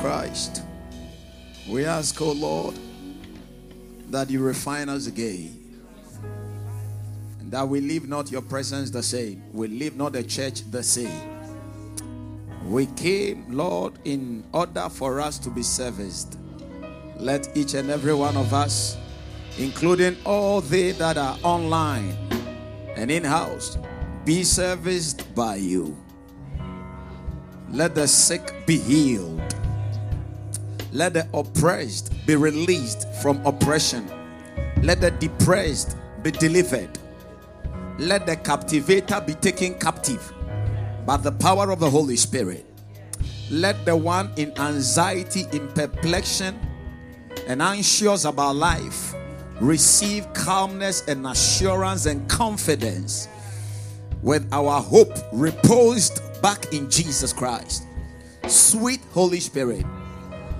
Christ. We ask, O Lord, that you refine us again. And that we leave not your presence the same. We leave not the church the same. We came, Lord, in order for us to be serviced. Let each and every one of us, including all they that are online and in house, be serviced by you. Let the sick be healed. Let the oppressed be released from oppression. Let the depressed be delivered. Let the captivator be taken captive by the power of the Holy Spirit. Let the one in anxiety, in perplexion, and anxious about life receive calmness and assurance and confidence with our hope reposed back in Jesus Christ. Sweet Holy Spirit,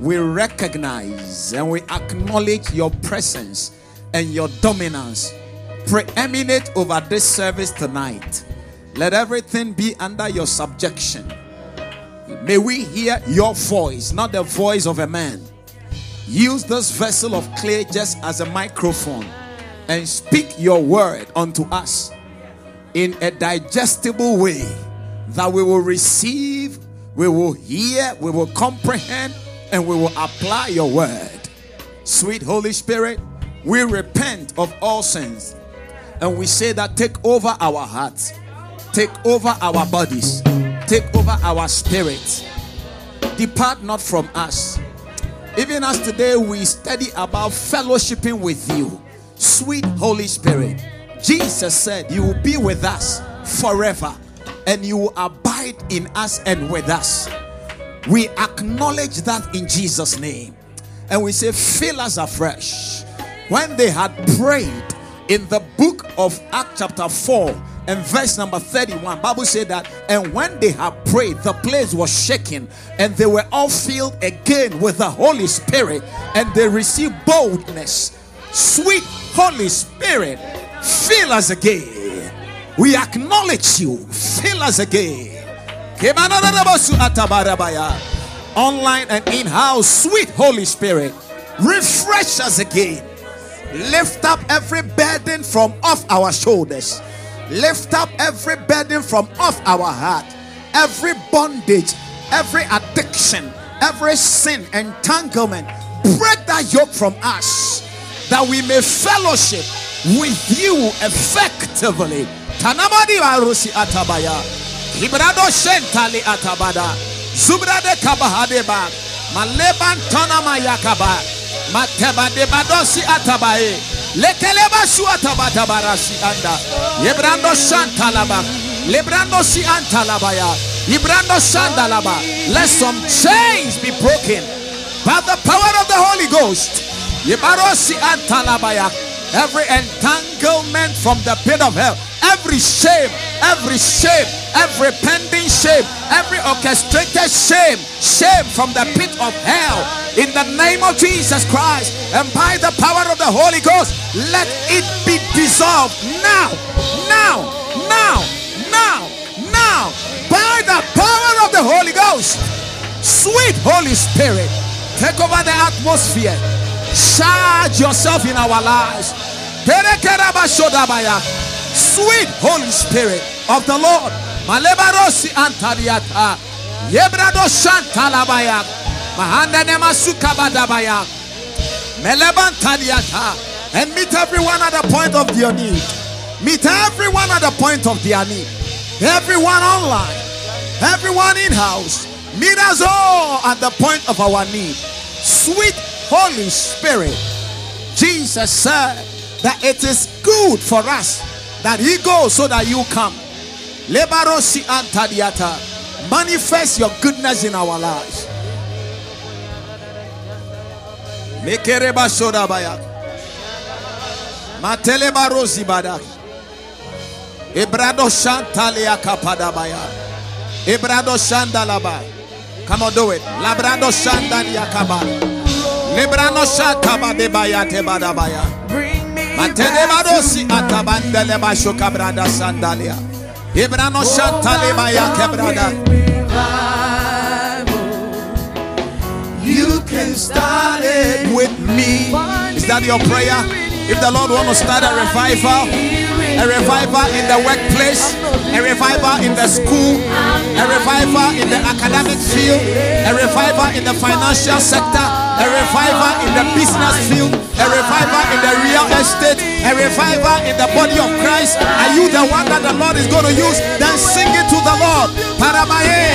we recognize and we acknowledge your presence and your dominance preeminent over this service tonight. Let everything be under your subjection. May we hear your voice, not the voice of a man. Use this vessel of clay just as a microphone and speak your word unto us in a digestible way that we will receive, we will hear, we will comprehend, and we will apply your word. Sweet Holy Spirit, we repent of all sins and we say that take over our hearts, take over our bodies, take over our spirits. Depart not from us. Even as today we study about fellowshipping with you, sweet Holy Spirit. Jesus said, You will be with us forever and you will abide in us and with us. We acknowledge that in Jesus' name. And we say, Fill us afresh. When they had prayed in the book of Acts, chapter 4, and verse number 31 bible said that and when they had prayed the place was shaking and they were all filled again with the holy spirit and they received boldness sweet holy spirit fill us again we acknowledge you fill us again online and in-house sweet holy spirit refresh us again. Lift up every burden from off our shoulders. Lift up every burden from off our heart. Every bondage every addiction every sin entanglement break that yoke from us that we may fellowship with you effectively. Tanamadi arusi atabaya librado shentali atabada. Zubrade kabahadeba maleban tonama yakaba mateba debadosi atabae. Lekeleba su atabatabarasi anda. Yebrando shantalaba lebrando si antalabaya ibrando shandalaba let some chains be broken by the power of the Holy Ghost. Yebarosi antalabaya every entanglement from the pit of hell every shame every shame every pending shame every orchestrated shame shame from the pit of hell. In the name of Jesus Christ and by the power of the Holy Ghost let it be dissolved now now now now now. By the power of the Holy Ghost sweet Holy Spirit take over the atmosphere charge yourself in our lives sweet Holy Spirit of the Lord. Malebarosi antariata. Yebrado shantalabaya. Mahanda nemasuka badabaya. Melebantaliata. And meet everyone at the point of their need. Meet everyone at the point of their need. Everyone online. Everyone in house. Meet us all at the point of our need. Sweet Holy Spirit. Jesus said that it is good for us that he goes so that you come. Lebarosi antadiata. Manifest your goodness in our lives. Mekereba sodabaya. Mateleba badak. Ebrado shantalia kapadabaya. Ebrado shandalaba. Come on, do it. Labrado shandalia kaba. Lebrano shakaba debaya tebadabaya. Matelebadosi atabandele bashoka brada sandalia. Ibrano shantale maya kebrada. You can start it with me. Is that your prayer? If the Lord want to start a revival, a revival in the workplace, a revival in the school, a revival in the academic field, a revival in the financial sector, a revival in the business field, a revival in the real estate, a revival in the body of Christ. Are you the one that the Lord is going to use? Then sing it to the Lord. Paramaye.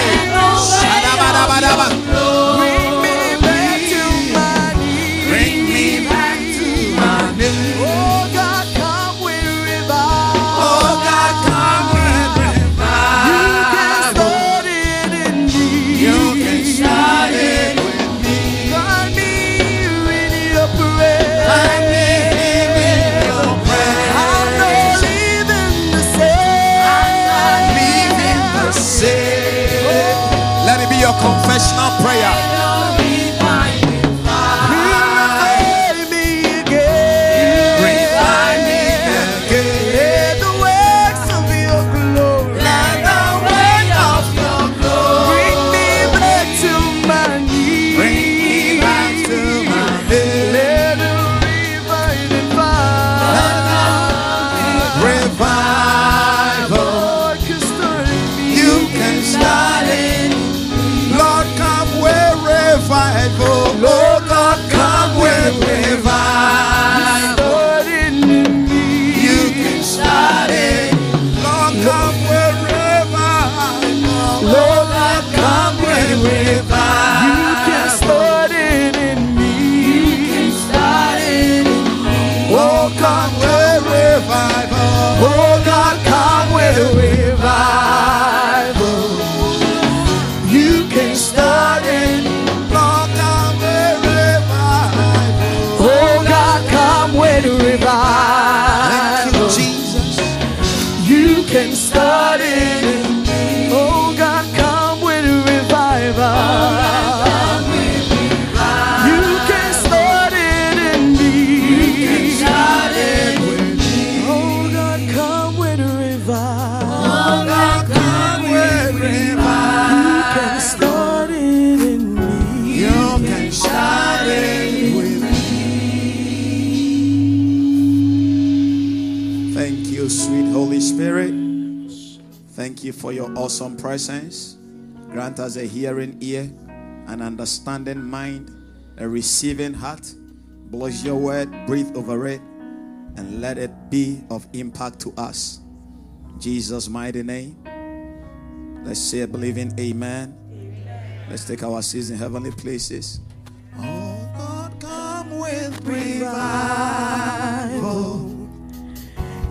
Understanding mind, a receiving heart. Bless your word, breathe over it, and let it be of impact to us. Jesus' mighty name. Let's say a believing amen. amen. Let's take our seats in heavenly places. Oh God, come with revival.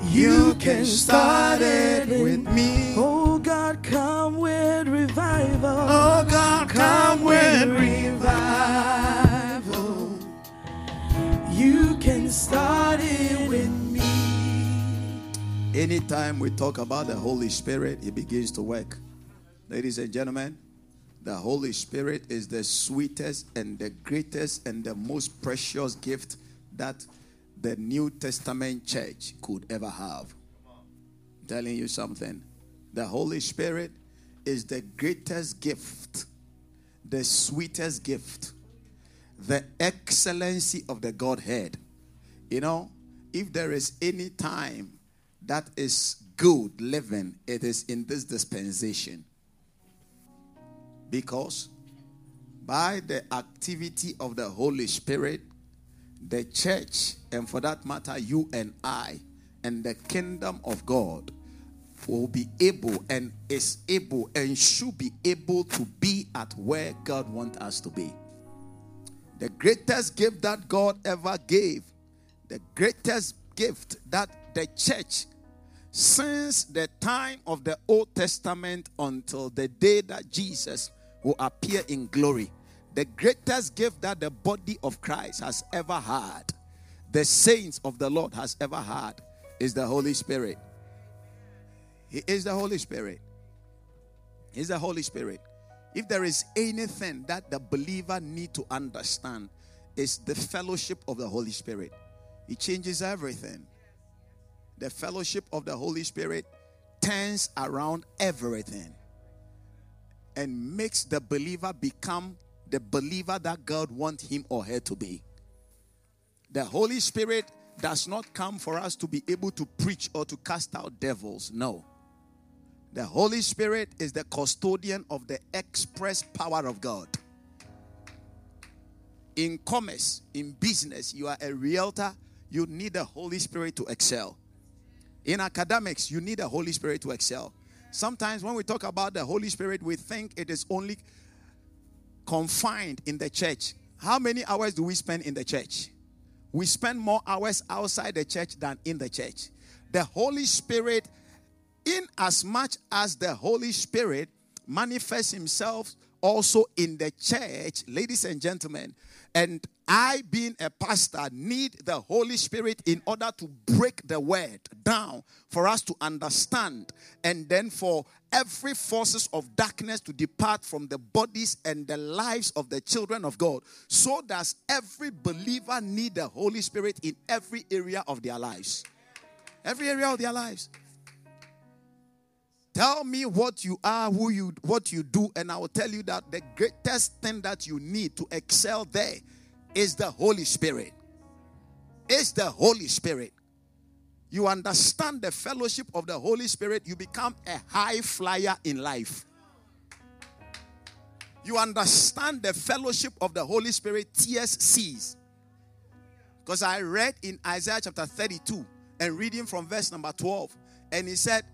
You can start it with me. Oh God, come with revival. Oh come, with revival. You can start it with me. Anytime we talk about the Holy Spirit, it begins to work. Ladies and gentlemen, the Holy Spirit is the sweetest and the greatest and the most precious gift that the New Testament church could ever have. I'm telling you something the Holy Spirit is the greatest gift, the sweetest gift, the excellency of the Godhead. You know, if there is any time that is good living, it is in this dispensation. Because by the activity of the Holy Spirit, the church, and for that matter, you and I, and the kingdom of God will be able and is able and should be able to be at where God wants us to be. The greatest gift that God ever gave, the greatest gift that the church, since the time of the Old Testament until the day that Jesus will appear in glory, the greatest gift that the body of Christ has ever had, the saints of the Lord has ever had, is the Holy Spirit. He is the Holy Spirit. He's the Holy Spirit. If there is anything that the believer need to understand, is the fellowship of the Holy Spirit. It changes everything. The fellowship of the Holy Spirit turns around everything and makes the believer become the believer that God wants him or her to be. The Holy Spirit does not come for us to be able to preach or to cast out devils. No. The Holy Spirit is the custodian of the express power of God. In commerce, in business, you are a realtor, you need the Holy Spirit to excel. In academics, you need the Holy Spirit to excel. Sometimes when we talk about the Holy Spirit, we think it is only confined in the church. How many hours do we spend in the church? We spend more hours outside the church than in the church. The Holy Spirit, in as much as the Holy Spirit manifests himself also in the church, ladies and gentlemen, and I, being a pastor, need the Holy Spirit in order to break the word down for us to understand, and then for every forces of darkness to depart from the bodies and the lives of the children of God. So does every believer need the Holy Spirit in every area of their lives. Every area of their lives. Tell me what you are, who you what you do, and I will tell you that the greatest thing that you need to excel there is the Holy Spirit. Is the Holy Spirit. You understand the fellowship of the Holy Spirit, you become a high flyer in life. You understand the fellowship of the Holy Spirit, tears. Because I read in Isaiah chapter 32 and reading from verse number 12, and he said,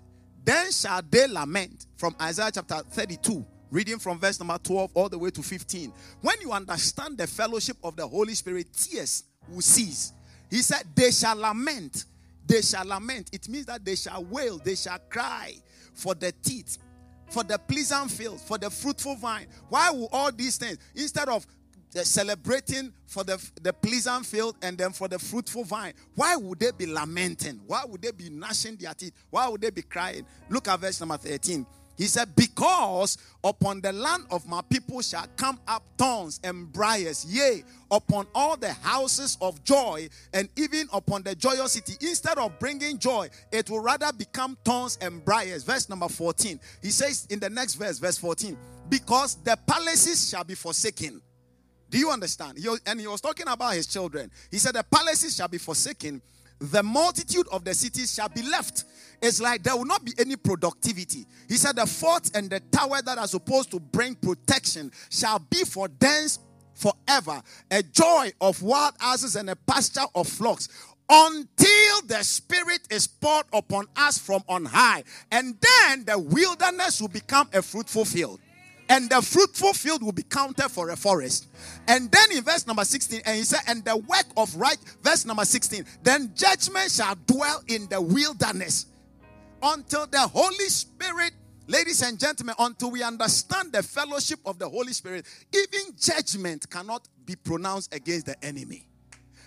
then shall they lament from Isaiah chapter 32, reading from verse number 12 all the way to 15. When you understand the fellowship of the Holy Spirit, tears will cease. He said, They shall lament. They shall lament. It means that they shall wail, they shall cry for the teeth, for the pleasant field, for the fruitful vine. Why will all these things, instead of celebrating for the, the pleasant field and then for the fruitful vine. Why would they be lamenting? Why would they be gnashing their teeth? Why would they be crying? Look at verse number 13. He said, Because upon the land of my people shall come up thorns and briars, yea, upon all the houses of joy, and even upon the joyous city. Instead of bringing joy, it will rather become thorns and briars. Verse number 14. He says in the next verse, verse 14, Because the palaces shall be forsaken do you understand? He, and he was talking about his children. He said, The palaces shall be forsaken, the multitude of the cities shall be left. It's like there will not be any productivity. He said, The fort and the tower that are supposed to bring protection shall be for dens forever, a joy of wild asses and a pasture of flocks until the Spirit is poured upon us from on high. And then the wilderness will become a fruitful field and the fruitful field will be counted for a forest. And then in verse number 16, and he said, And the work of right, verse number 16, then judgment shall dwell in the wilderness until the Holy Spirit, ladies and gentlemen, until we understand the fellowship of the Holy Spirit, even judgment cannot be pronounced against the enemy.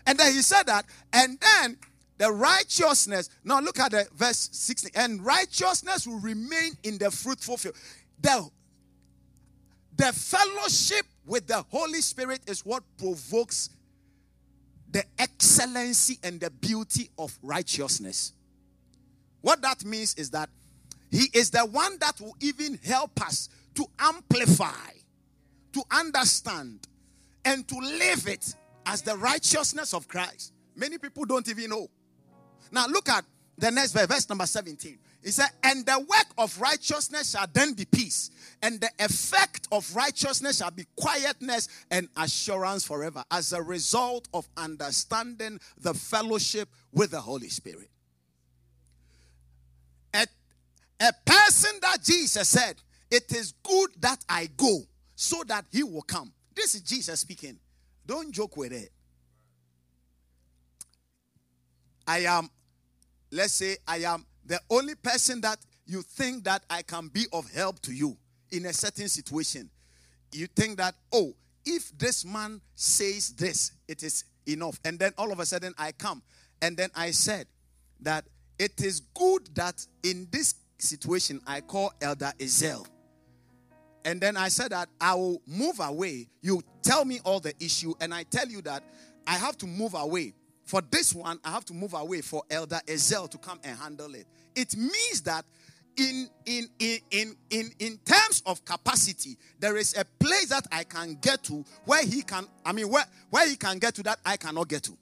And then he said that, and then the righteousness, now look at the verse 16, and righteousness will remain in the fruitful field. The the fellowship with the Holy Spirit is what provokes the excellency and the beauty of righteousness. What that means is that He is the one that will even help us to amplify, to understand, and to live it as the righteousness of Christ. Many people don't even know. Now, look at the next verse, verse number 17. He said, And the work of righteousness shall then be peace, and the effect of righteousness shall be quietness and assurance forever, as a result of understanding the fellowship with the Holy Spirit. A, a person that Jesus said, It is good that I go so that he will come. This is Jesus speaking. Don't joke with it. I am, let's say, I am the only person that you think that I can be of help to you in a certain situation, you think that, oh, if this man says this, it is enough. And then all of a sudden I come. And then I said that it is good that in this situation I call Elder Ezel. And then I said that I will move away. You tell me all the issue, and I tell you that I have to move away for this one, I have to move away for Elder Ezel to come and handle it. It means that in in in in in in terms of capacity there is a place that i can get to where he can i mean where where he can get to that i cannot get to.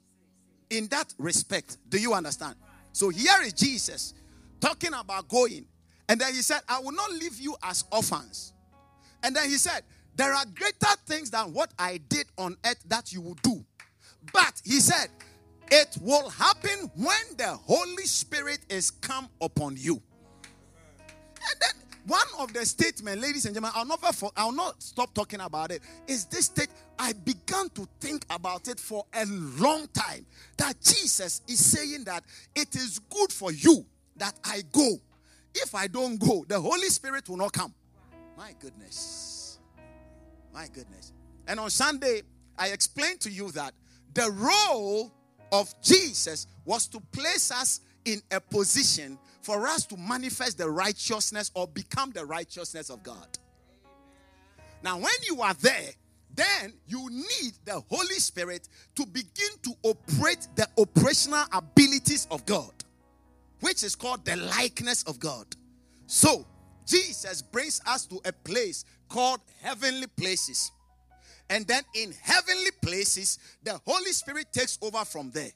In that respect do you understand? So here is jesus talking about going. And then he said i will not leave you as orphans. And then he said there are greater things than what i did on earth that you will do. But he said it will happen when the holy spirit is come upon you and then one of the statements, ladies and gentlemen, I'll never for, I'll not stop talking about it. Is this state I began to think about it for a long time that Jesus is saying that it is good for you that I go. If I don't go, the Holy Spirit will not come. My goodness. My goodness. And on Sunday, I explained to you that the role of Jesus was to place us in a position for us to manifest the righteousness or become the righteousness of God. Now, when you are there, then you need the Holy Spirit to begin to operate the operational abilities of God, which is called the likeness of God. So, Jesus brings us to a place called heavenly places. And then in heavenly places, the Holy Spirit takes over from there.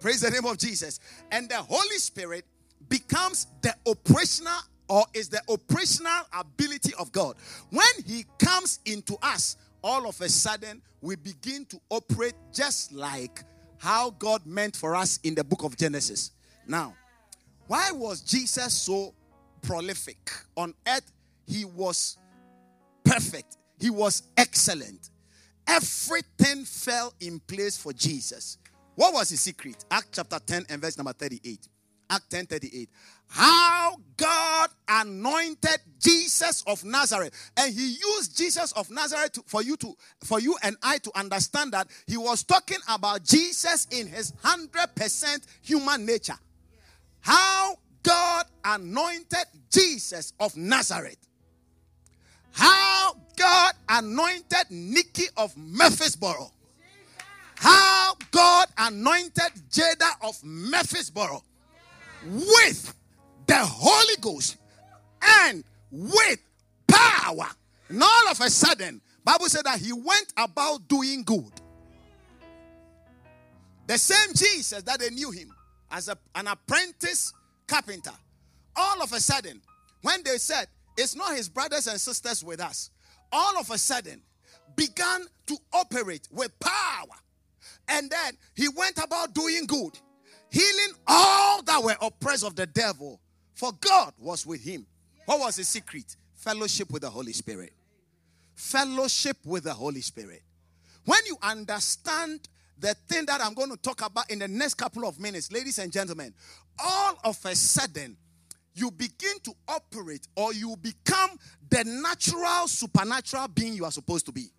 Praise the name of Jesus. And the Holy Spirit becomes the operational or is the operational ability of God. When He comes into us, all of a sudden we begin to operate just like how God meant for us in the book of Genesis. Now, why was Jesus so prolific? On earth, He was perfect, He was excellent. Everything fell in place for Jesus. What was his secret? Act chapter 10 and verse number 38. Act 10 38. How God anointed Jesus of Nazareth. And he used Jesus of Nazareth to, for you to for you and I to understand that he was talking about Jesus in his 100% human nature. How God anointed Jesus of Nazareth. How God anointed Nicky of Murfreesboro. How God anointed Jada of Murfreesboro with the Holy Ghost and with power. And all of a sudden, Bible said that he went about doing good. The same Jesus that they knew him as a, an apprentice carpenter. All of a sudden, when they said, It's not his brothers and sisters with us, all of a sudden began to operate with power. And then he went about doing good healing all that were oppressed of the devil, for God was with him. What was his secret? Fellowship with the Holy Spirit. Fellowship with the Holy Spirit. When you understand the thing that I'm going to talk about in the next couple of minutes, ladies and gentlemen, all of a sudden, you begin to operate or you become the natural, supernatural being you are supposed to be.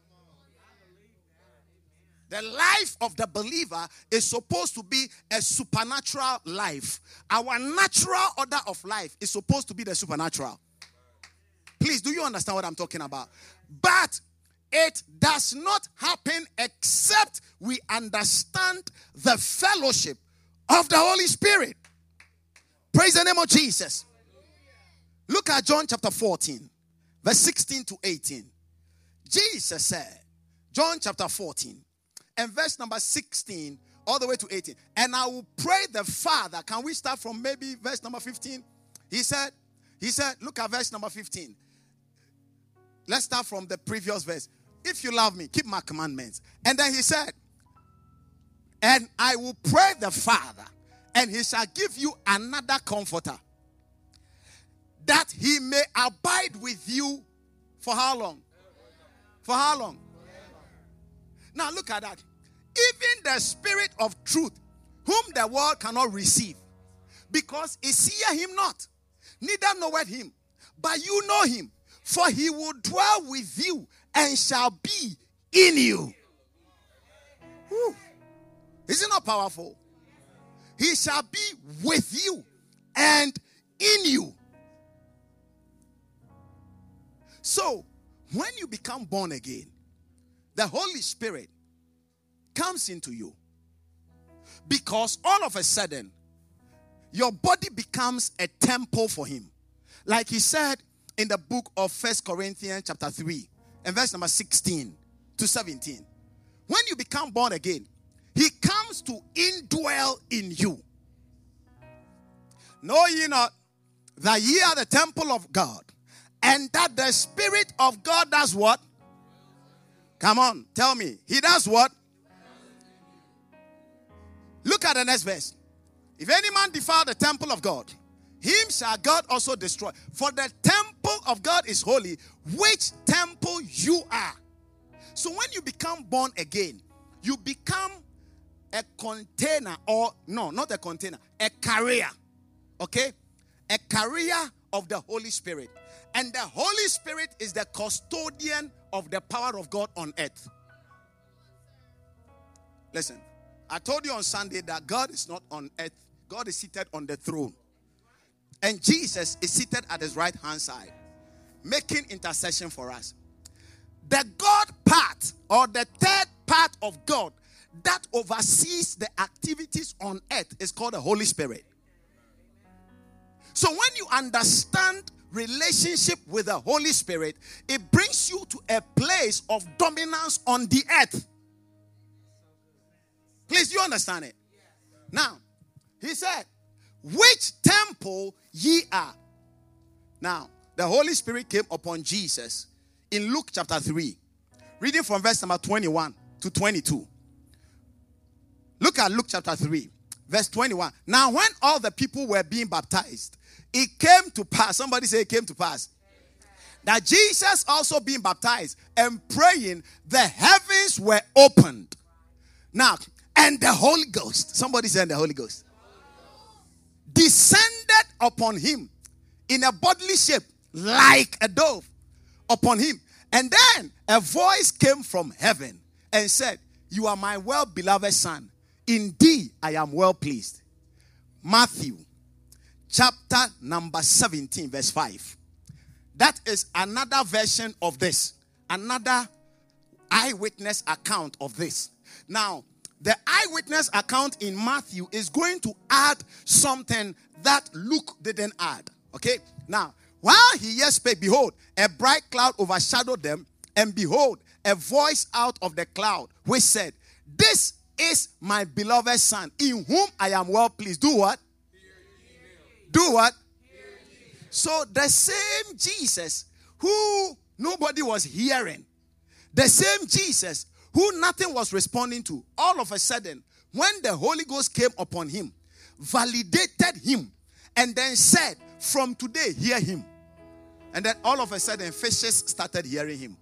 The life of the believer is supposed to be a supernatural life. Our natural order of life is supposed to be the supernatural. Please, do you understand what I'm talking about? But it does not happen except we understand the fellowship of the Holy Spirit. Praise the name of Jesus. Look at John chapter 14, verse 16 to 18. Jesus said, John chapter 14, and verse number 16 all the way to 18. And I will pray the Father. Can we start from maybe verse number 15? He said, He said, look at verse number 15. Let's start from the previous verse. If you love me, keep my commandments. And then he said, And I will pray the Father, and he shall give you another comforter, that he may abide with you for how long? For how long? Now look at that. Even the spirit of truth, whom the world cannot receive, because it seeth him not, neither knoweth him, but you know him, for he will dwell with you and shall be in you. Whew. Is it not powerful? He shall be with you and in you. So, when you become born again, the Holy Spirit comes into you. Because all of a sudden, your body becomes a temple for Him. Like he said in the book of First Corinthians, chapter 3, and verse number 16 to 17. When you become born again, he comes to indwell in you. Know ye not that ye are the temple of God, and that the Spirit of God does what? Come on, tell me. He does what? Look at the next verse. If any man defile the temple of God, him shall God also destroy. For the temple of God is holy, which temple you are. So when you become born again, you become a container, or no, not a container, a carrier. Okay? A carrier of the Holy Spirit. And the Holy Spirit is the custodian of the power of God on earth. Listen, I told you on Sunday that God is not on earth, God is seated on the throne. And Jesus is seated at his right hand side, making intercession for us. The God part, or the third part of God that oversees the activities on earth, is called the Holy Spirit. So when you understand relationship with the Holy Spirit, it brings you to a place of dominance on the earth. Please, you understand it? Now, he said, Which temple ye are. Now, the Holy Spirit came upon Jesus in Luke chapter 3, reading from verse number 21 to 22. Look at Luke chapter 3, verse 21. Now, when all the people were being baptized, it came to pass. Somebody say it came to pass. That Jesus also being baptized and praying, the heavens were opened. Now, and the Holy Ghost, somebody said the Holy Ghost, descended upon him in a bodily shape like a dove upon him. And then a voice came from heaven and said, You are my well beloved son. Indeed, I am well pleased. Matthew chapter number 17, verse 5. That is another version of this, another eyewitness account of this. Now, the eyewitness account in Matthew is going to add something that Luke didn't add. Okay? Now, while he yet spake, behold, a bright cloud overshadowed them, and behold, a voice out of the cloud which said, This is my beloved son, in whom I am well pleased. Do what? Do what? So the same Jesus who nobody was hearing, the same Jesus who nothing was responding to, all of a sudden, when the Holy Ghost came upon him, validated him, and then said, From today, hear him. And then all of a sudden, fishes started hearing him.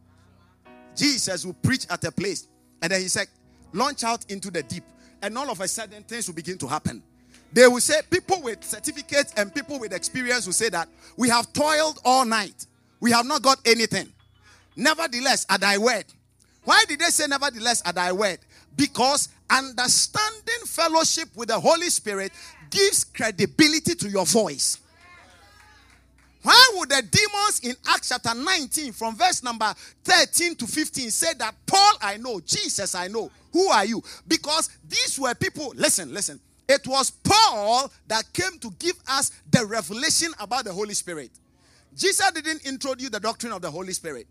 Jesus will preach at a place, and then he said, Launch out into the deep. And all of a sudden, things will begin to happen. They will say, people with certificates and people with experience will say that we have toiled all night, we have not got anything. Nevertheless, at thy word, why did they say nevertheless at thy word? Because understanding fellowship with the Holy Spirit gives credibility to your voice. Why would the demons in Acts chapter 19, from verse number 13 to 15, say that Paul I know, Jesus I know? Who are you? Because these were people, listen, listen. It was Paul that came to give us the revelation about the Holy Spirit. Jesus didn't introduce the doctrine of the Holy Spirit.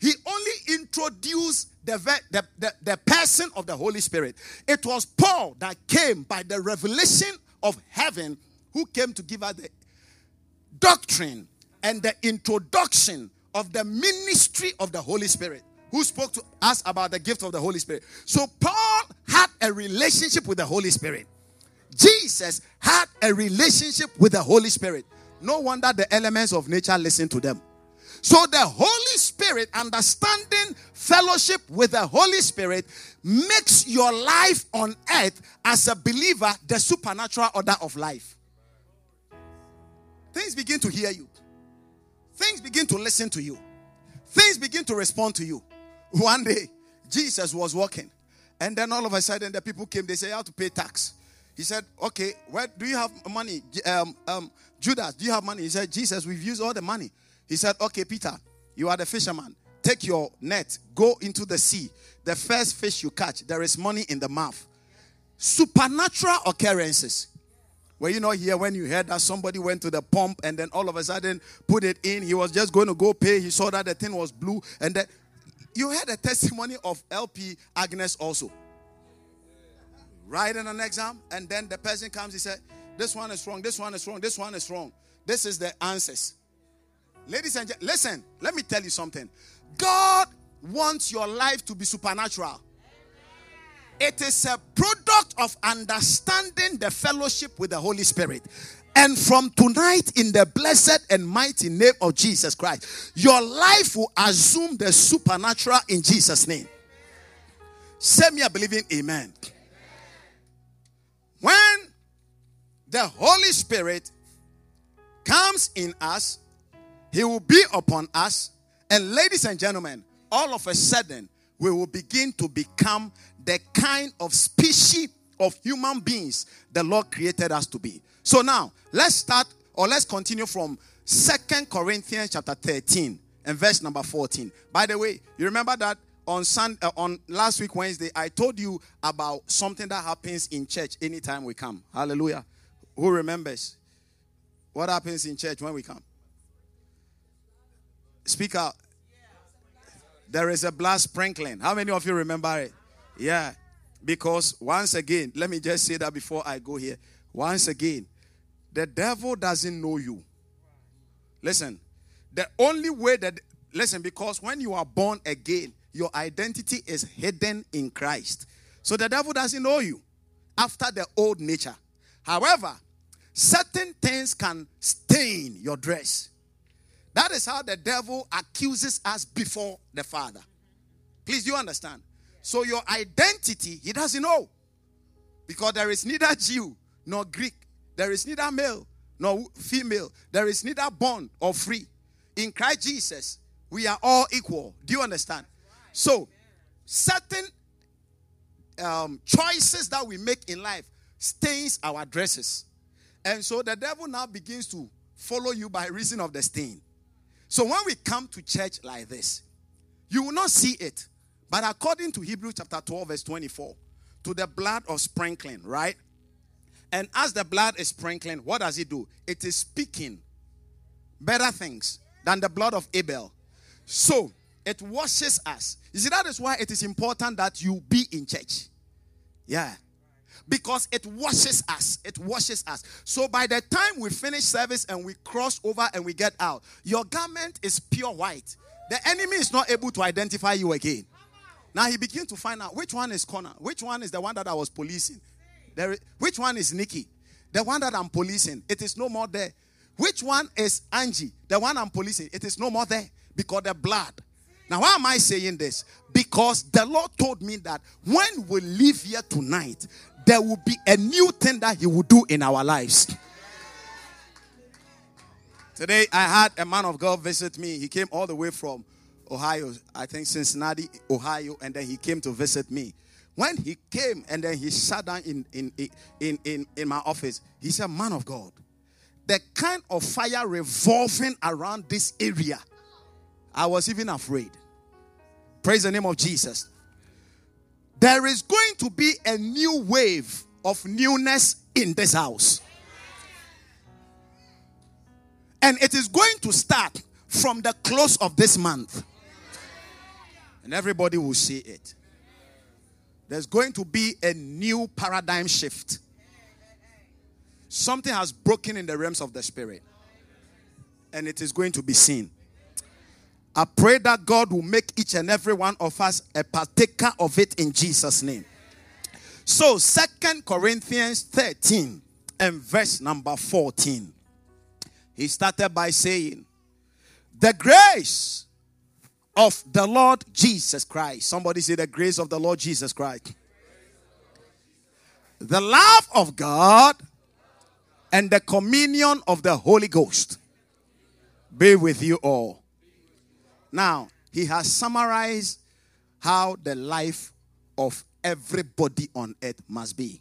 He only introduced the, the, the, the, person of the Holy Spirit. It was Paul that came by the revelation of heaven who came to give us the doctrine and the introduction of the ministry of the Holy Spirit. Who spoke to us about the gift of the Holy Spirit? So, Paul had a relationship with the Holy Spirit. Jesus had a relationship with the Holy Spirit. No wonder the elements of nature listened to them. So the Holy Spirit, understanding fellowship with the Holy Spirit, makes your life on earth as a believer the supernatural order of life. Things begin to hear you, things begin to listen to you, things begin to respond to you. One day, Jesus was walking, and then all of a sudden, the people came, they said, You have to pay tax. He said, Okay, where do you have money? Um, um, Judas, do you have money? He said, Jesus, we've used all the money. He said, Okay, Peter, you are the fisherman. Take your net, go into the sea. The first fish you catch, there is money in the mouth. Supernatural occurrences. Were you not here when you heard that somebody went to the pump and then all of a sudden put it in? He was just going to go pay. He saw that the thing was blue. And then you heard a testimony of LP Agnes also. Writing an exam, and then the person comes, he said, This one is wrong, this one is wrong, this one is wrong. This is the answers. Ladies and gentlemen, listen, let me tell you something. God wants your life to be supernatural. It is a product of understanding the fellowship with the Holy Spirit. And from tonight, in the blessed and mighty name of Jesus Christ, your life will assume the supernatural in Jesus' name. Say me a believing amen. When the Holy Spirit comes in us, He will be upon us. And ladies and gentlemen, all of a sudden, we will begin to become the kind of species of human beings the Lord created us to be. So now, let's start or let's continue from Second Corinthians chapter 13 and verse number 14. By the way, you remember that on Sun, uh, on last week Wednesday I told you about something that happens in church anytime we come. Hallelujah. Who remembers? What happens in church when we come? Speak out. There is a blood sprinkling. How many of you remember it? Yeah. Because once again, let me just say that before I go here. Once again, the devil doesn't know you. Listen, the only way that, listen, because when you are born again, your identity is hidden in Christ. So the devil doesn't know you after the old nature. However, certain things can stain your dress. That is how the devil accuses us before the Father. Please, do you understand? So your identity, he doesn't know. Because there is neither Jew nor Greek. There is neither male nor female. There is neither bond or free. In Christ Jesus, we are all equal. Do you understand? So, certain um, choices that we make in life stains our dresses. And so the devil now begins to follow you by reason of the stain. So when we come to church like this, you will not see it. But according to Hebrews chapter 12, verse 24, to the blood of sprinkling, right? And as the blood is sprinkling, what does it do? It is speaking better things than the blood of Abel. So it washes us. You see, that is why it is important that you be in church. Yeah. Because it washes us. It washes us. So by the time we finish service and we cross over and we get out, your garment is pure white. The enemy is not able to identify you again. Now he begins to find out which one is Connor, which one is the one that I was policing, there, which one is Nikki, the one that I'm policing. It is no more there. Which one is Angie, the one I'm policing? It is no more there because the blood. Now, why am I saying this? Because the Lord told me that when we leave here tonight, there will be a new thing that He will do in our lives. Today, I had a man of God visit me. He came all the way from Ohio, I think Cincinnati, Ohio, and then he came to visit me. When he came and then he sat down in, in, in, in, in my office, he said, Man of God, the kind of fire revolving around this area, I was even afraid. Praise the name of Jesus. There is going to be a new wave of newness in this house. And it is going to start from the close of this month and everybody will see it. There's going to be a new paradigm shift. Something has broken in the realms of the spirit, and it is going to be seen. I pray that God will make each and every one of us a partaker of it in Jesus' name. So, Second Corinthians 13 and verse number 14. He started by saying, The grace of the Lord Jesus Christ. Somebody say the grace of the Lord Jesus Christ. The love of God and the communion of the Holy Ghost be with you all. Now, he has summarized how the life of everybody on earth must be.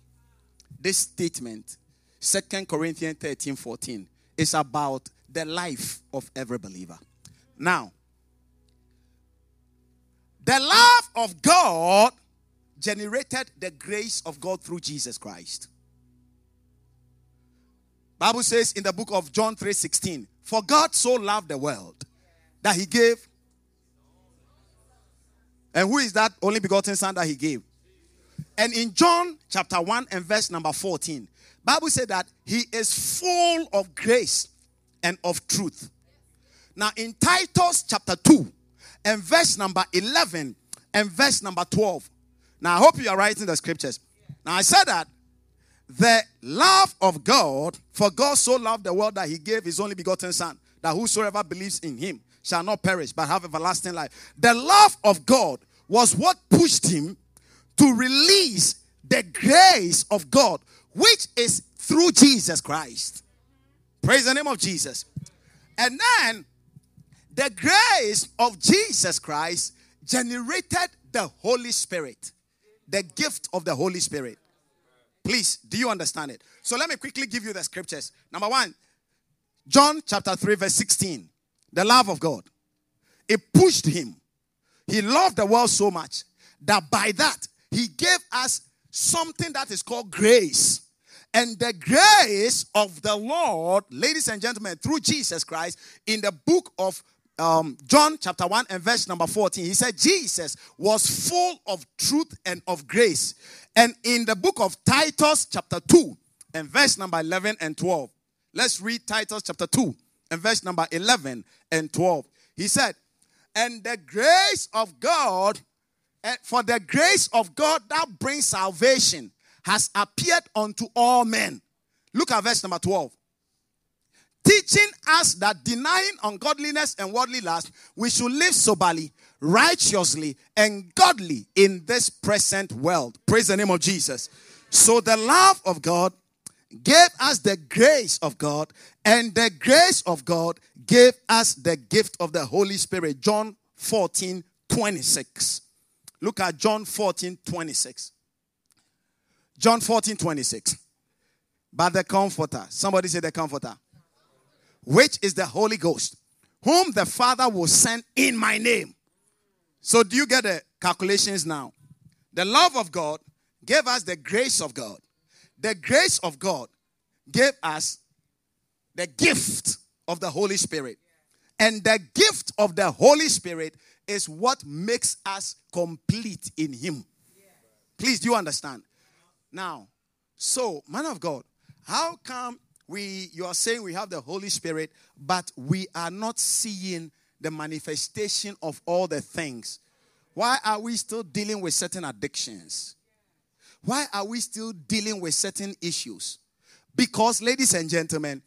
This statement, Second Corinthians 13 14, is about the life of every believer. Now, the love of God generated the grace of God through Jesus Christ. Bible says in the book of John 3:16, "For God so loved the world that he gave." And who is that only begotten son that he gave? And in John chapter 1 and verse number 14, Bible said that he is full of grace and of truth. Now in Titus chapter 2 and verse number 11 and verse number 12. Now I hope you are writing the scriptures. Now I said that the love of God, for God so loved the world that he gave his only begotten son, that whosoever believes in him shall not perish but have everlasting life. The love of God was what pushed him to release the grace of God, which is through Jesus Christ. Praise the name of Jesus. And then the grace of Jesus Christ generated the Holy Spirit, the gift of the Holy Spirit. Please, do you understand it? So let me quickly give you the scriptures. Number one, John chapter 3, verse 16. The love of God. It pushed him. He loved the world so much that by that he gave us something that is called grace. And the grace of the Lord, ladies and gentlemen, through Jesus Christ, in the book of um, John chapter 1 and verse number 14, he said Jesus was full of truth and of grace. And in the book of Titus chapter 2 and verse number 11 and 12, let's read Titus chapter 2 and verse number 11 and 12. He said, And the grace of God, for the grace of God that brings salvation has appeared unto all men. Look at verse number 12 teaching us that denying ungodliness and worldly lust, we should live soberly, righteously, and godly in this present world. Praise the name of Jesus. So the love of God gave us the grace of God, and the grace of God gave us the gift of the Holy Spirit. John 14 26. Look at John 14 26. John 14 26. But the comforter, somebody say the comforter which is the Holy Ghost, whom the Father will send in my name. So, do you get the calculations now? The love of God gave us the grace of God. The grace of God gave us the gift of the Holy Spirit. And the gift of the Holy Spirit is what makes us complete in Him. Please, do you understand? Now, so, man of God, how come we you are saying we have the Holy Spirit, but we are not seeing the manifestation of all the things. Why are we still dealing with certain addictions? Why are we still dealing with certain issues? Because, ladies and gentlemen,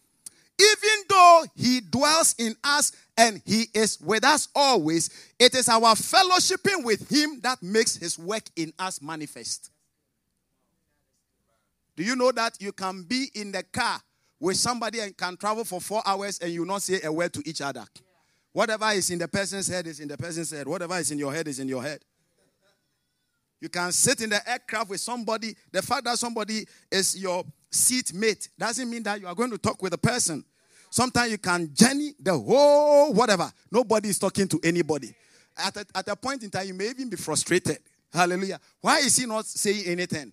even though He dwells in us and He is with us always, it is our fellowshipping with Him that makes His work in us manifest. Do you know that you can be in the car with somebody and can travel for four hours and you not say a word to each other. Yeah. Whatever is in the person's head is in the person's head. Whatever is in your head is in your head. You can sit in the aircraft with somebody. The fact that somebody is your seat mate doesn't mean that you are going to talk with a person. Sometimes you can journey the whole whatever. Nobody is talking to anybody. At a, at a point in time, you may even be frustrated. Hallelujah. Why is he not saying anything?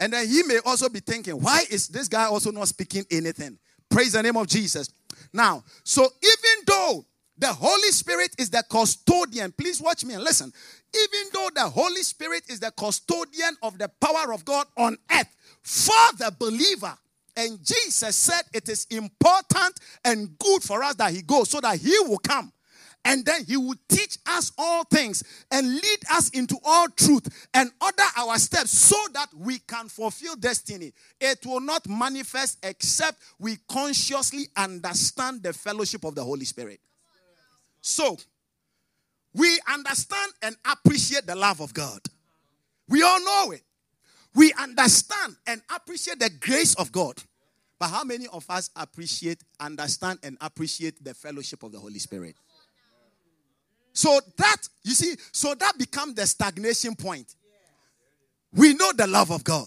And then he may also be thinking, why is this guy also not speaking anything? Praise the name of Jesus. Now, so even though the Holy Spirit is the custodian, please watch me and listen. Even though the Holy Spirit is the custodian of the power of God on earth for the believer, and Jesus said it is important and good for us that He goes so that He will come and then he will teach us all things and lead us into all truth and order our steps so that we can fulfill destiny. It will not manifest except we consciously understand the fellowship of the Holy Spirit. So, we understand and appreciate the love of God. We all know it. We understand and appreciate the grace of God. But how many of us appreciate, understand, and appreciate the fellowship of the Holy Spirit? So that, you see, so that becomes the stagnation point. We know the love of God.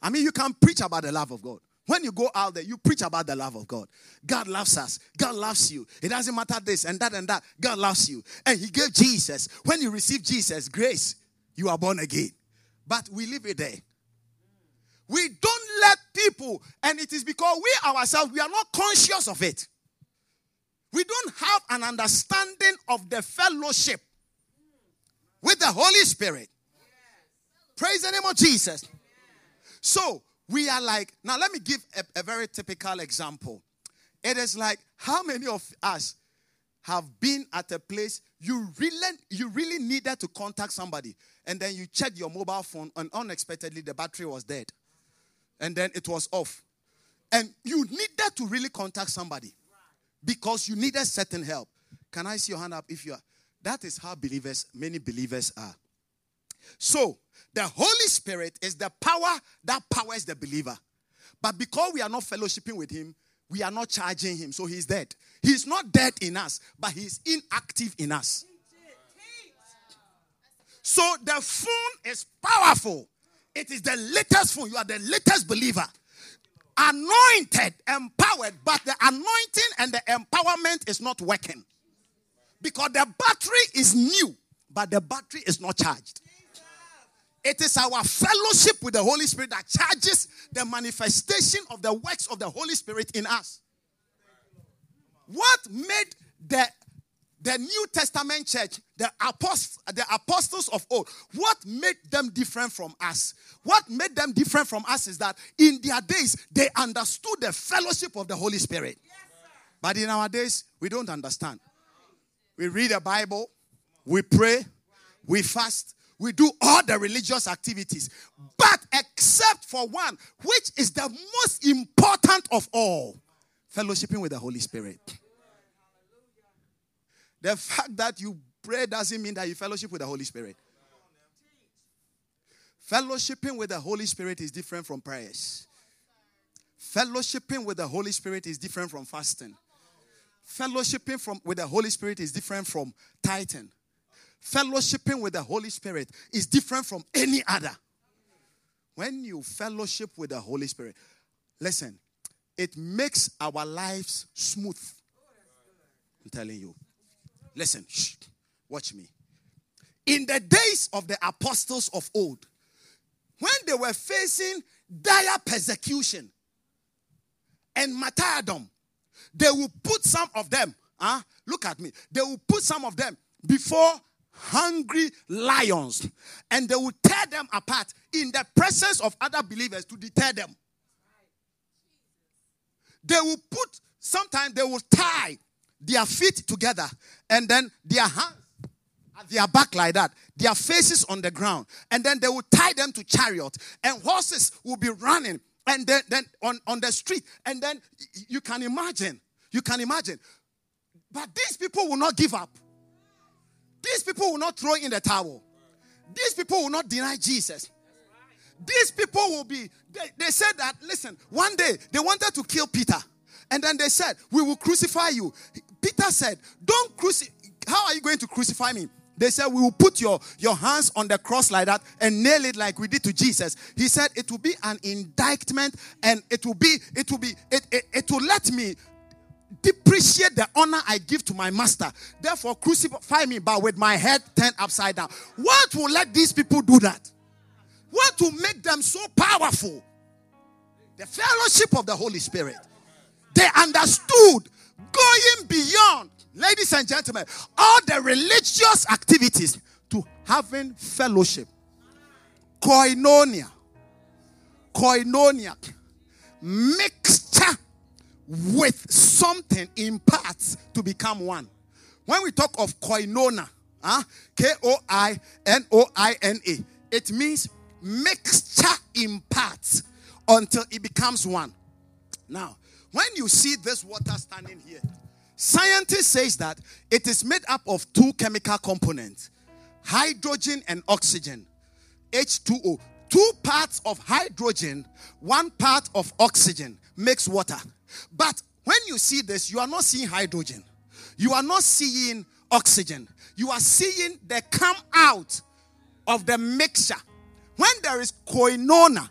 I mean, you can preach about the love of God. When you go out there, you preach about the love of God. God loves us. God loves you. It doesn't matter this and that and that. God loves you. And He gave Jesus. When you receive Jesus, grace, you are born again. But we leave it there. We don't let people, and it is because we ourselves we are not conscious of it. We don't have an understanding of the fellowship with the Holy Spirit. Praise the name of Jesus. So we are like, now let me give a, a very typical example. It is like, how many of us have been at a place you really you really needed to contact somebody and then you checked your mobile phone and unexpectedly the battery was dead and then it was off and you needed to really contact somebody because you needed certain help. Can i see your hand up if you are? That is how believers many believers are. So the holy spirit is the power that powers the believer. But because we are not fellowshipping with him we are not charging him. So he's dead. He's not dead in us but he's inactive in us. So the phone is powerful. It is the latest phone. You are the latest believer. Anointed, empowered, but the anointing and the empowerment is not working. Because the battery is new, but the battery is not charged. It is our fellowship with the Holy Spirit that charges the manifestation of the works of the Holy Spirit in us. What made the the New Testament church, the apostles, the apostles of old, what made them different from us? What made them different from us is that in their days they understood the fellowship of the Holy Spirit. Yes, but in our days, we don't understand. We read the Bible, we pray, we fast, we do all the religious activities, but except for one, which is the most important of all fellowshipping with the Holy Spirit. The fact that you pray doesn't mean that you fellowship with the Holy Spirit. Fellowshipping with the Holy Spirit is different from prayers. Fellowshipping with the Holy Spirit is different from fasting. Fellowshipping from, with the Holy Spirit is different from tithing. Fellowshipping with the Holy Spirit is different from any other. When you fellowship with the Holy Spirit, listen, it makes our lives smooth. I'm telling you. Listen, shh, watch me. In the days of the apostles of old, when they were facing dire persecution and martyrdom, they will put some of them, huh? look at me, they will put some of them before hungry lions and they will tear them apart in the presence of other believers to deter them. They will put, sometimes they will tie their feet together and then their hands at their back like that, their faces on the ground, and then they will tie them to chariot, and horses will be running, and then, then on, on the street, and then you can imagine, you can imagine. But these people will not give up. These people will not throw in the towel. These people will not deny Jesus. These people will be, they, they said that, listen, one day they wanted to kill Peter. And then they said, We will crucify you. Peter said, Don't crucify. How are you going to crucify me? They said, We will put your, your hands on the cross like that and nail it like we did to Jesus. He said, It will be an indictment and it will be, it will be, it, it, it will let me depreciate the honor I give to my master. Therefore, crucify me, but with my head turned upside down. What will let these people do that? What will make them so powerful? The fellowship of the Holy Spirit. They understood going beyond, ladies and gentlemen, all the religious activities to having fellowship. Koinonia. Koinonia. Mixture with something in parts to become one. When we talk of koinonia, huh? Ah, K O I N O I N A, it means mixture in parts until it becomes one. Now, when you see this water standing here, scientists says that it is made up of two chemical components, hydrogen and oxygen, H2O. Two parts of hydrogen, one part of oxygen makes water. But when you see this, you are not seeing hydrogen. You are not seeing oxygen. You are seeing the come out of the mixture. When there is koinonia,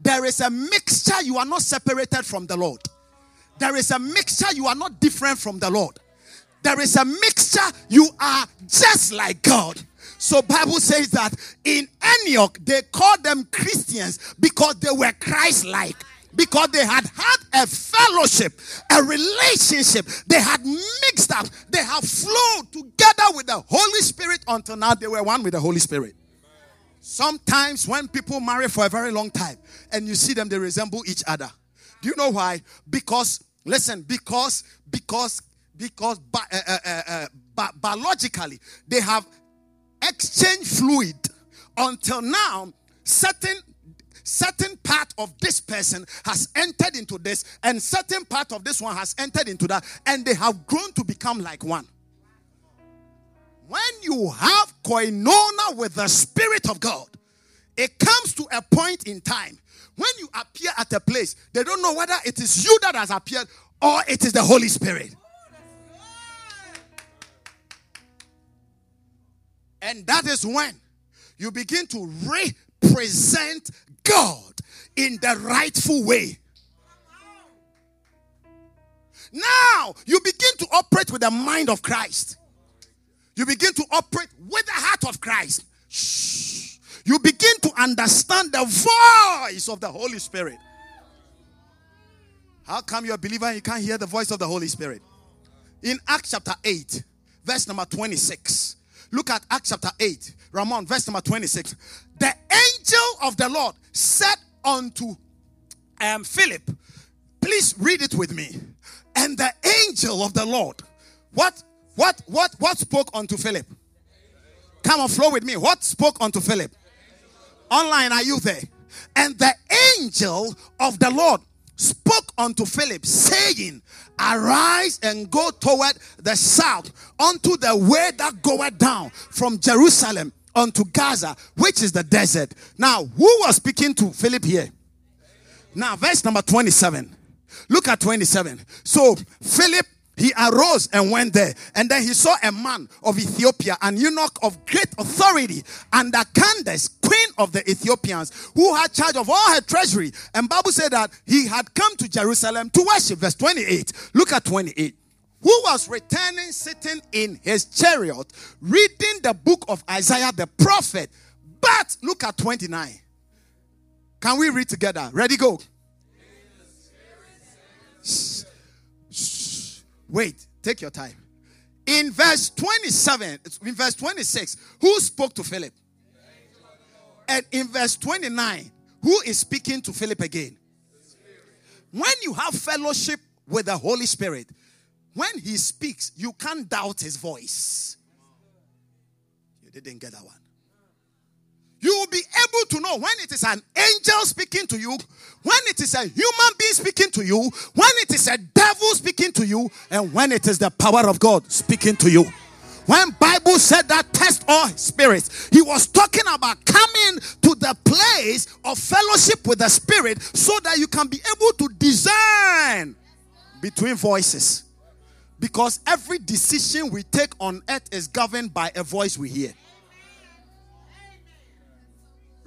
there is a mixture. You are not separated from the Lord. There is a mixture, you are not different from the Lord. There is a mixture, you are just like God. So Bible says that in Antioch they called them Christians because they were Christ-like. because they had had a fellowship, a relationship. They had mixed up. They have flowed together with the Holy Spirit until now they were one with the Holy Spirit. Sometimes when people marry for a very long time and you see them, they resemble each other. Do you know why? Because, listen, because, because, because bi- uh, uh, uh, uh bi- biologically they have exchanged fluid until now certain certain part of this person has entered into this and certain part of this one has entered into that and they have grown to become like one when you have koinonia with the spirit of god it comes to a point in time when you appear at a place they don't know whether it is you that has appeared or it is the holy spirit and that is when you begin to represent God in the rightful way. Now you begin to operate with the mind of Christ. You begin to operate with the heart of Christ. Shh. You begin to understand the voice of the Holy Spirit. How come you're a believer and you can't hear the voice of the Holy Spirit? In Acts chapter 8, verse number 26. Look at Acts chapter 8, Ramon, verse number 26. The angel of the Lord said unto um, Philip, please read it with me. And the angel of the Lord, what, what, what, what spoke unto Philip? Come on, flow with me. What spoke unto Philip? Online, are you there? And the angel of the Lord spoke unto Philip, saying, Arise and go toward the south, unto the way that goeth down from Jerusalem unto Gaza, which is the desert. Now, who was speaking to Philip here? Now, verse number 27. Look at 27. So, Philip he arose and went there. And then he saw a man of Ethiopia, an eunuch of great authority, under Candace, queen of the Ethiopians, who had charge of all her treasury. And Bible said that he had come to Jerusalem to worship. Verse 28. Look at 28 who was returning sitting in his chariot reading the book of Isaiah the prophet. But look at 29. Can we read together? Ready, go. Wait, take your time. In verse 27, in verse 26, who spoke to Philip? And in verse 29, who is speaking to Philip again? When you have fellowship with the Holy Spirit, when he speaks, you can't doubt his voice. You didn't get that one. You will be able to know when it is an angel speaking to you, when it is a human being speaking to you, when it is a devil speaking to you, and when it is the power of God speaking to you. When Bible said that test all spirits, he was talking about coming to the place of fellowship with the spirit so that you can be able to discern between voices. Because every decision we take on earth is governed by a voice we hear.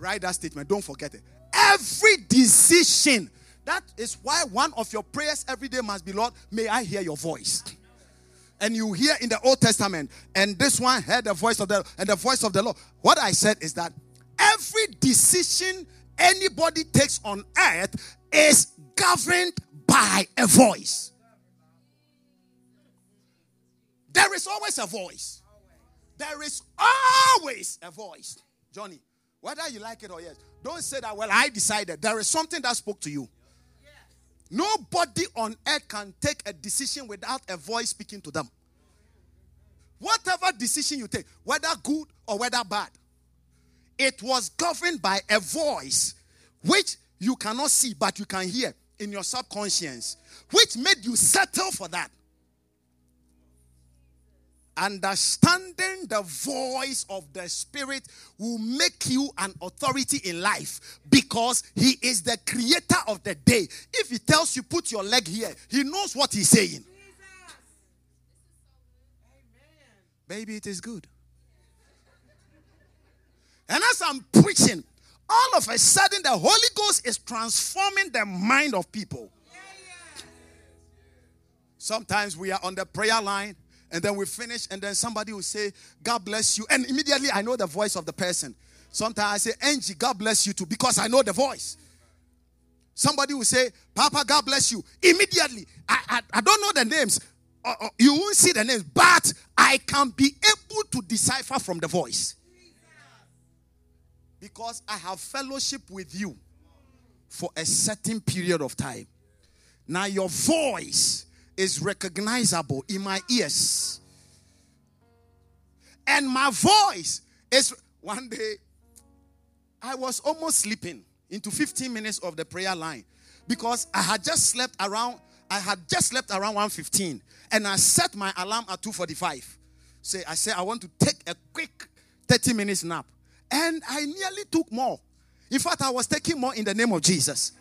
Write that statement. Don't forget it. Every decision. That is why one of your prayers every day must be, Lord, may I hear your voice. And you hear in the Old Testament, and this one heard the voice of the and the voice of the Lord. What I said is that every decision anybody takes on earth is governed by a voice. There is always a voice. There is always a voice. Johnny, whether you like it or yes, don't say that, well, I decided. There is something that spoke to you. Nobody on earth can take a decision without a voice speaking to them. Whatever decision you take, whether good or whether bad, it was governed by a voice which you cannot see but you can hear in your subconscious, which made you settle for that understanding the voice of the Spirit will make you an authority in life because He is the creator of the day. If He tells you, put your leg here, He knows what He's saying. Baby, it is good. And as I'm preaching, all of a sudden the Holy Ghost is transforming the mind of people. Sometimes we are on the prayer line and then we finish, and then somebody will say, God bless you. And immediately I know the voice of the person. Sometimes I say, Angie, God bless you too, because I know the voice. Somebody will say, Papa, God bless you. Immediately, I, I, I don't know the names. Uh, uh, you won't see the names, but I can be able to decipher from the voice. Because I have fellowship with you for a certain period of time. Now, your voice is recognizable in my ears. And my voice is one day I was almost sleeping into 15 minutes of the prayer line because I had just slept around I had just slept around 1:15 and I set my alarm at 2:45. Say I said I want to take a quick 30 minutes nap and I nearly took more. In fact, I was taking more in the name of Jesus.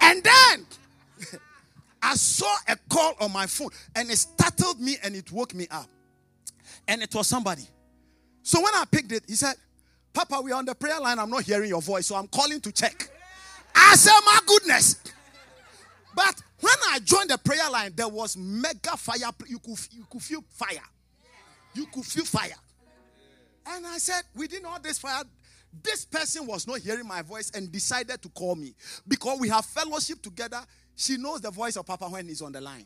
And then I saw a call on my phone and it startled me and it woke me up. And it was somebody. So when I picked it, he said, Papa, we're on the prayer line. I'm not hearing your voice, so I'm calling to check. I said, My goodness. But when I joined the prayer line, there was mega fire. You could, you could feel fire. You could feel fire. And I said, within all this fire, this person was not hearing my voice and decided to call me because we have fellowship together. She knows the voice of Papa when he's on the line.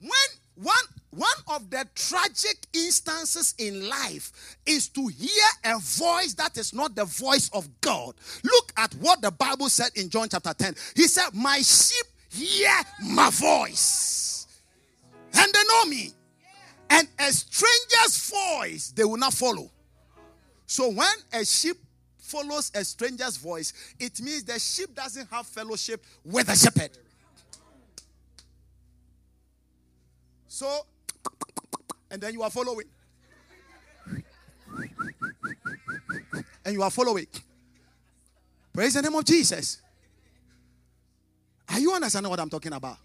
When one, one of the tragic instances in life is to hear a voice that is not the voice of God. Look at what the Bible said in John chapter 10. He said, My sheep hear my voice, and they know me. And a stranger's voice they will not follow. So when a sheep follows a stranger's voice, it means the sheep doesn't have fellowship with the shepherd. So, and then you are following. And you are following. Praise the name of Jesus. Are you understanding what I'm talking about?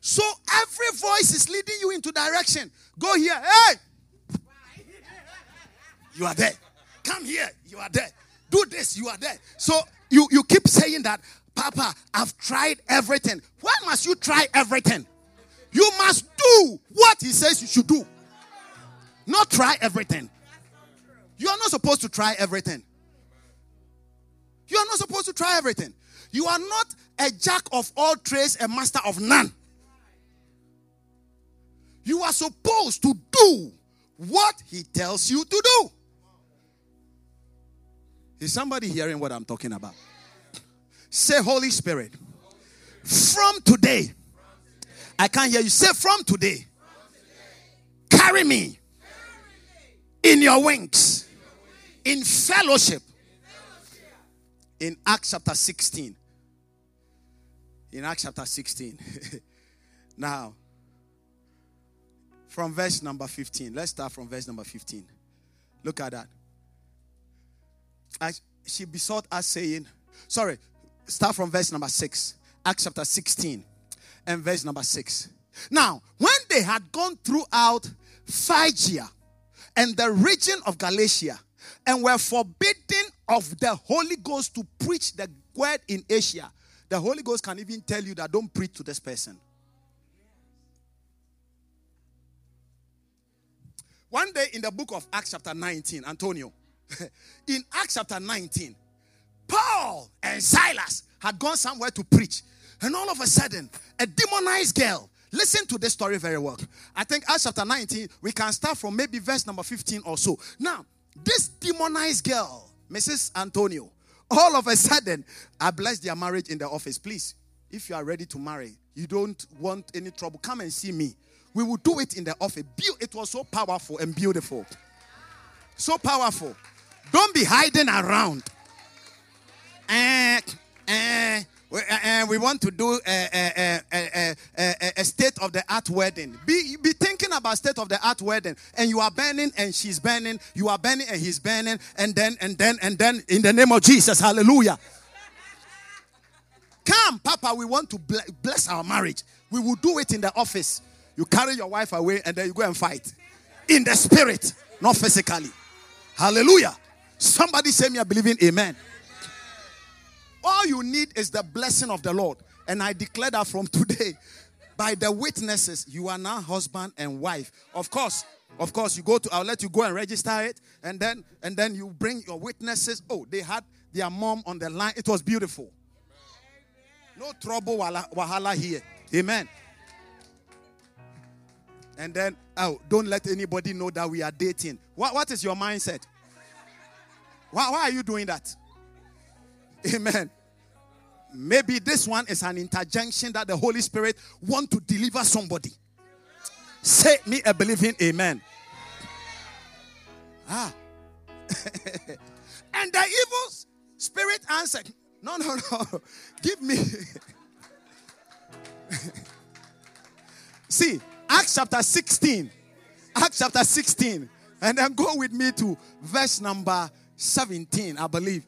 So every voice is leading you into direction. Go here. Hey! You are there. Come here. You are there. Do this. You are there. So you, you keep saying that, Papa, I've tried everything. Why must you try everything? You must do what he says you should do. Not try everything. You are not supposed to try everything. You are not supposed to try everything. You are not a jack of all trades, a master of none. You are supposed to do what he tells you to do. Is somebody hearing what I'm talking about? Say, Holy Spirit, from today, I can't hear you. Say, from today, carry me in your wings, in fellowship. In Acts chapter 16. In Acts chapter 16. now, from verse number 15. Let's start from verse number 15. Look at that. She besought us, saying, Sorry, start from verse number 6. Acts chapter 16 and verse number 6. Now, when they had gone throughout Phrygia and the region of Galatia and were forbidden of the Holy Ghost to preach the word in Asia, the Holy Ghost can even tell you that don't preach to this person. One day in the book of Acts, chapter 19, Antonio, in Acts chapter 19, Paul and Silas had gone somewhere to preach. And all of a sudden, a demonized girl. Listen to this story very well. I think Acts chapter 19, we can start from maybe verse number 15 or so. Now, this demonized girl, Mrs. Antonio, all of a sudden, I bless their marriage in the office. Please, if you are ready to marry, you don't want any trouble, come and see me. We will do it in the office. It was so powerful and beautiful. So powerful. Don't be hiding around. And, and and we want to do a, a, a, a, a state of the art wedding. Be, be thinking about state of the art wedding, and you are burning, and she's burning. You are burning, and he's burning, and then, and then, and then, in the name of Jesus, Hallelujah. Come, Papa, we want to bless our marriage. We will do it in the office. You carry your wife away, and then you go and fight in the spirit, not physically. Hallelujah. Somebody say me, I believe in Amen. All you need is the blessing of the Lord. And I declare that from today, by the witnesses, you are now husband and wife. Of course, of course, you go to I'll let you go and register it, and then and then you bring your witnesses. Oh, they had their mom on the line. It was beautiful. No trouble, wahala here. Amen. And then, oh, don't let anybody know that we are dating. What, what is your mindset? Why, why are you doing that? Amen. Maybe this one is an interjunction that the Holy Spirit want to deliver somebody. Say me a believing amen. Ah. and the evil spirit answered, No, no, no. Give me. See, Acts chapter 16. Acts chapter 16. And then go with me to verse number 17, I believe.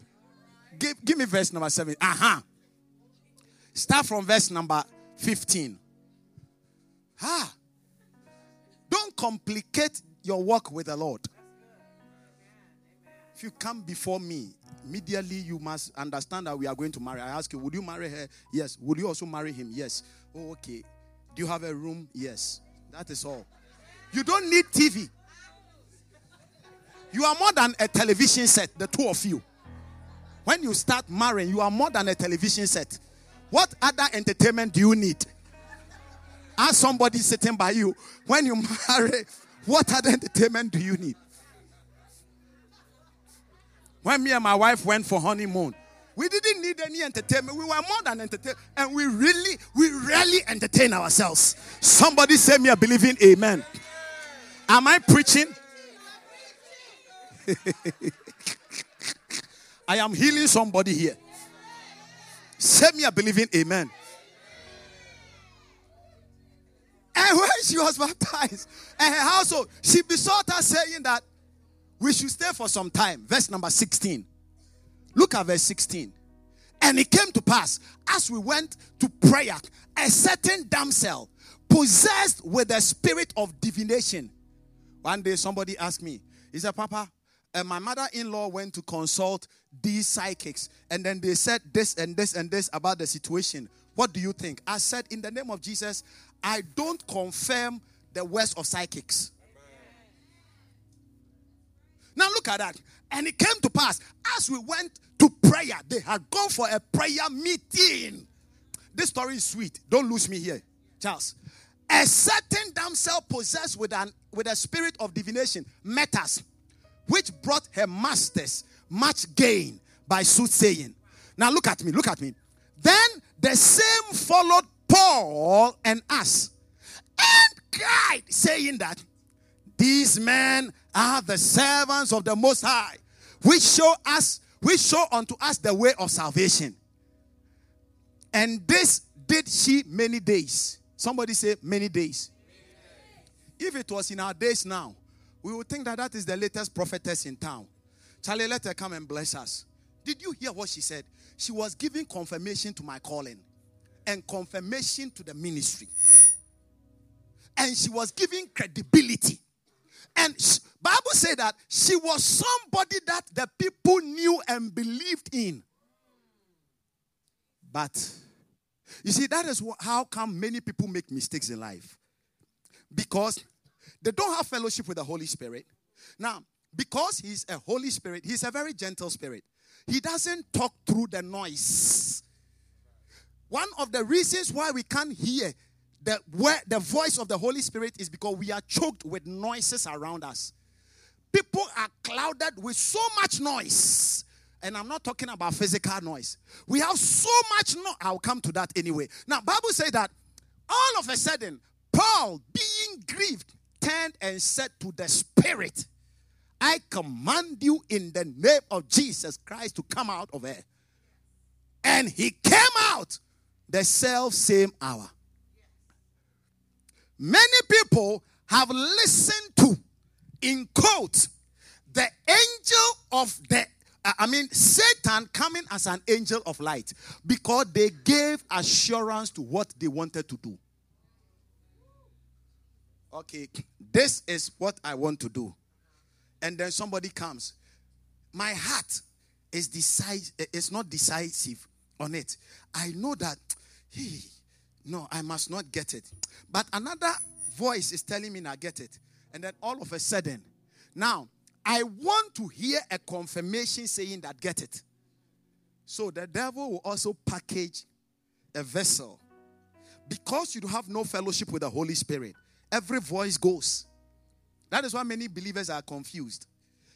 Give, give me verse number 7. Aha. Uh-huh. Start from verse number 15. Ah. Don't complicate your work with the Lord. If you come before me, immediately you must understand that we are going to marry. I ask you, would you marry her? Yes. Would you also marry him? Yes. Oh, okay. Do you have a room? Yes. That is all. You don't need TV. You are more than a television set, the two of you. When you start marrying, you are more than a television set. What other entertainment do you need? Ask somebody sitting by you, when you marry, what other entertainment do you need? When me and my wife went for honeymoon, we didn't need any entertainment. We were more than entertained. And we really, we rarely entertain ourselves. Somebody say me a believing amen. Am I preaching? I am healing somebody here. Say me a believing amen. And when she was baptized and her household, she besought us saying that we should stay for some time. Verse number 16. Look at verse 16. And it came to pass as we went to prayer, a certain damsel possessed with the spirit of divination. One day somebody asked me, He said, Papa, uh, my mother in law went to consult these psychics, and then they said this and this and this about the situation. What do you think? I said, In the name of Jesus, I don't confirm the words of psychics. Now look at that. And it came to pass as we went to prayer, they had gone for a prayer meeting. This story is sweet. Don't lose me here, Charles. A certain damsel possessed with an with a spirit of divination met us, which brought her masters much gain by soothsaying. Now look at me, look at me. Then the same followed Paul and us and cried, saying that these men are the servants of the Most High, which show us, which show unto us the way of salvation. And this did she many days. Somebody say many days. If it was in our days now, we would think that that is the latest prophetess in town. Charlie, let her come and bless us. Did you hear what she said? She was giving confirmation to my calling and confirmation to the ministry. And she was giving credibility and Bible said that she was somebody that the people knew and believed in. But you see, that is how come many people make mistakes in life. Because they don't have fellowship with the Holy Spirit. Now, because he's a Holy Spirit, he's a very gentle spirit. He doesn't talk through the noise. One of the reasons why we can't hear the, where the voice of the Holy Spirit is because we are choked with noises around us. People are clouded with so much noise. And I'm not talking about physical noise. We have so much noise. I'll come to that anyway. Now, Bible says that all of a sudden, Paul, being grieved, turned and said to the Spirit, I command you in the name of Jesus Christ to come out of her. And he came out the self same hour many people have listened to, in quote, the angel of the uh, I mean, Satan coming as an angel of light because they gave assurance to what they wanted to do. Okay, this is what I want to do. And then somebody comes. My heart is decisive, it's not decisive on it. I know that hey, no, I must not get it. But another voice is telling me, I get it. And then all of a sudden, now I want to hear a confirmation saying that get it. So the devil will also package a vessel, because you have no fellowship with the Holy Spirit, every voice goes. That is why many believers are confused.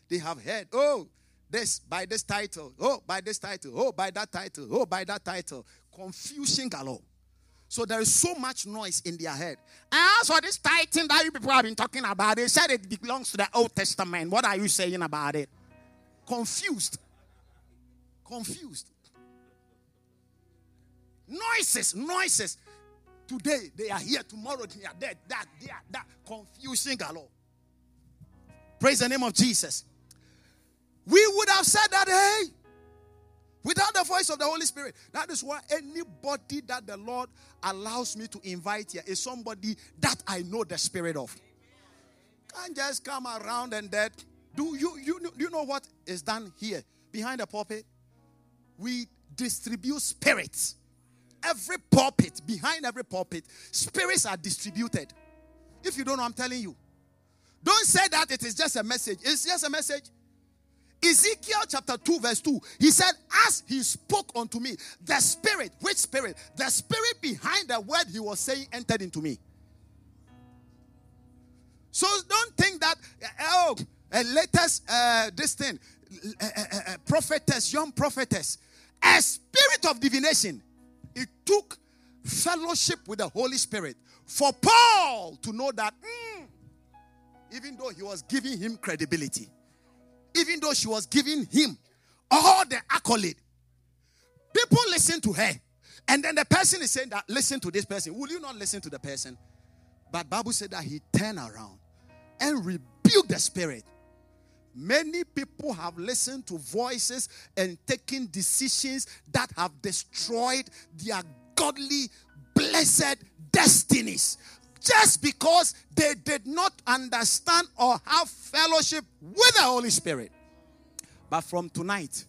They have heard, oh, this by this title, oh, by this title, oh, by that title, oh, by that title. Confusion galore. So there is so much noise in their head. And also, this title that you people have been talking about, they said it belongs to the Old Testament. What are you saying about it? Confused. Confused. Noises, noises. Today they are here, tomorrow they are dead. That, they are that. Confusing galore. Praise the name of Jesus. We would have said that, hey, without the voice of the Holy Spirit. That is why anybody that the Lord allows me to invite here is somebody that I know the spirit of. Can't just come around and that. Do you you you know what is done here behind the pulpit? We distribute spirits. Every pulpit, behind every pulpit, spirits are distributed. If you don't know, I'm telling you. Don't say that it is just a message. It's just a message. Ezekiel chapter 2, verse 2, he said, As he spoke unto me, the spirit, which spirit? The spirit behind the word he was saying entered into me. So don't think that, oh, a latest, uh, this thing, uh, uh, prophetess, young prophetess, a spirit of divination. It took fellowship with the Holy Spirit for Paul to know that, mm, even though he was giving him credibility, even though she was giving him all the accolade. People listen to her. And then the person is saying that, listen to this person. Will you not listen to the person? But Bible said that he turned around and rebuked the spirit. Many people have listened to voices and taken decisions that have destroyed their godly, blessed destinies just because they did not understand or have fellowship with the Holy Spirit. But from tonight,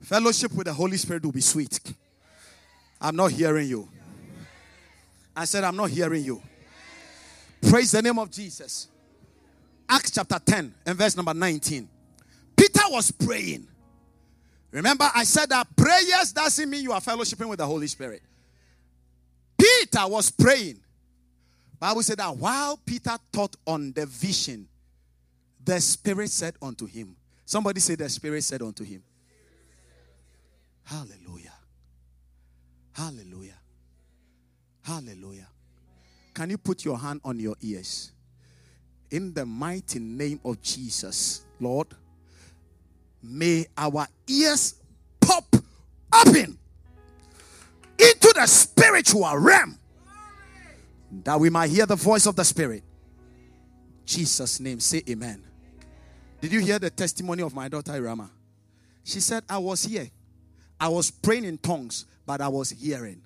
fellowship with the Holy Spirit will be sweet. I'm not hearing you. I said, I'm not hearing you. Praise the name of Jesus. Acts chapter 10 and verse number 19. Peter was praying. Remember, I said that prayers doesn't mean you are fellowshipping with the Holy Spirit. Peter was praying. Bible said that while Peter thought on the vision, the Spirit said unto him. Somebody said the Spirit said unto him. Hallelujah. Hallelujah. Hallelujah. Can you put your hand on your ears? In the mighty name of Jesus, Lord, may our ears pop open into the spiritual realm that we might hear the voice of the Spirit. Jesus' name, say amen. Did you hear the testimony of my daughter Irama? She said, I was here. I was praying in tongues, but I was hearing.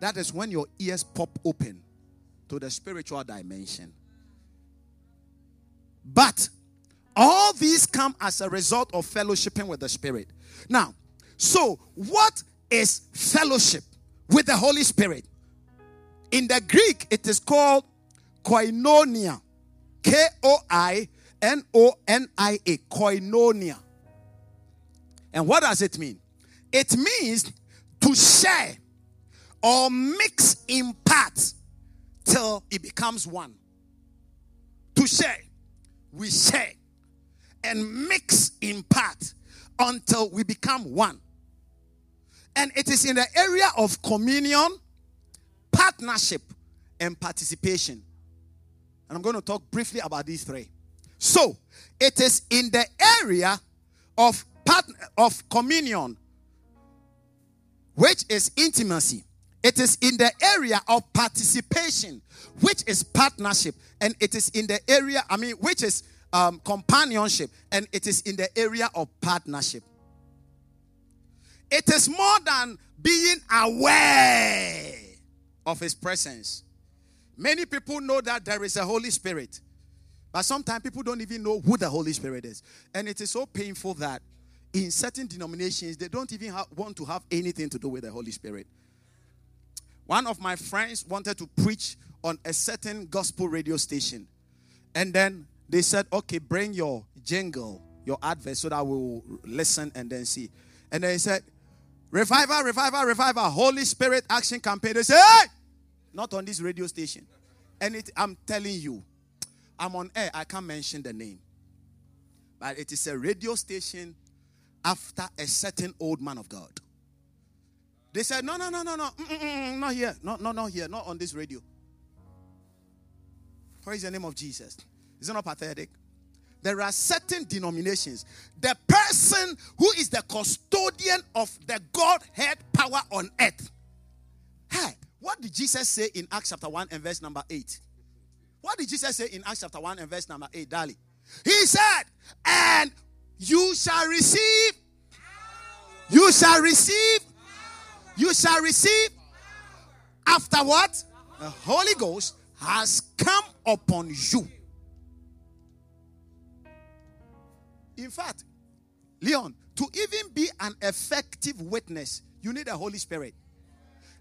That is when your ears pop open to the spiritual dimension. But all these come as a result of fellowshipping with the Spirit. Now, so what is fellowship with the Holy Spirit? In the Greek, it is called koinonia. K O I N O N I A. Koinonia. And what does it mean? It means to share or mix in parts till it becomes one. To share, we share and mix in part until we become one. And it is in the area of communion partnership and participation. And I'm going to talk briefly about these three. So, it is in the area of part, of communion, which is intimacy. It is in the area of participation, which is partnership, and it is in the area, I mean, which is um, companionship, and it is in the area of partnership. It is more than being aware of his presence. Many people know that there is a Holy Spirit, but sometimes people don't even know who the Holy Spirit is. And it is so painful that in certain denominations, they don't even want to have anything to do with the Holy Spirit. One of my friends wanted to preach on a certain gospel radio station. And then they said, okay, bring your jingle, your advert, so that we'll listen and then see. And then he said, Revival, revival, revival. Holy Spirit action campaign. They say, hey! Not on this radio station. And it, I'm telling you, I'm on air. I can't mention the name. But it is a radio station after a certain old man of God. They said, no, no, no, no, no. Mm-mm-mm, not here. No, no, not here. Not on this radio. Praise the name of Jesus. Is it not pathetic? There are certain denominations. The person who is the custodian of the Godhead power on earth. Hey, what did Jesus say in Acts chapter 1 and verse number 8? What did Jesus say in Acts chapter 1 and verse number 8, Dali? He said, And you shall receive, you shall receive, you shall receive after what? The Holy Ghost has come upon you. In fact, Leon, to even be an effective witness, you need the Holy Spirit.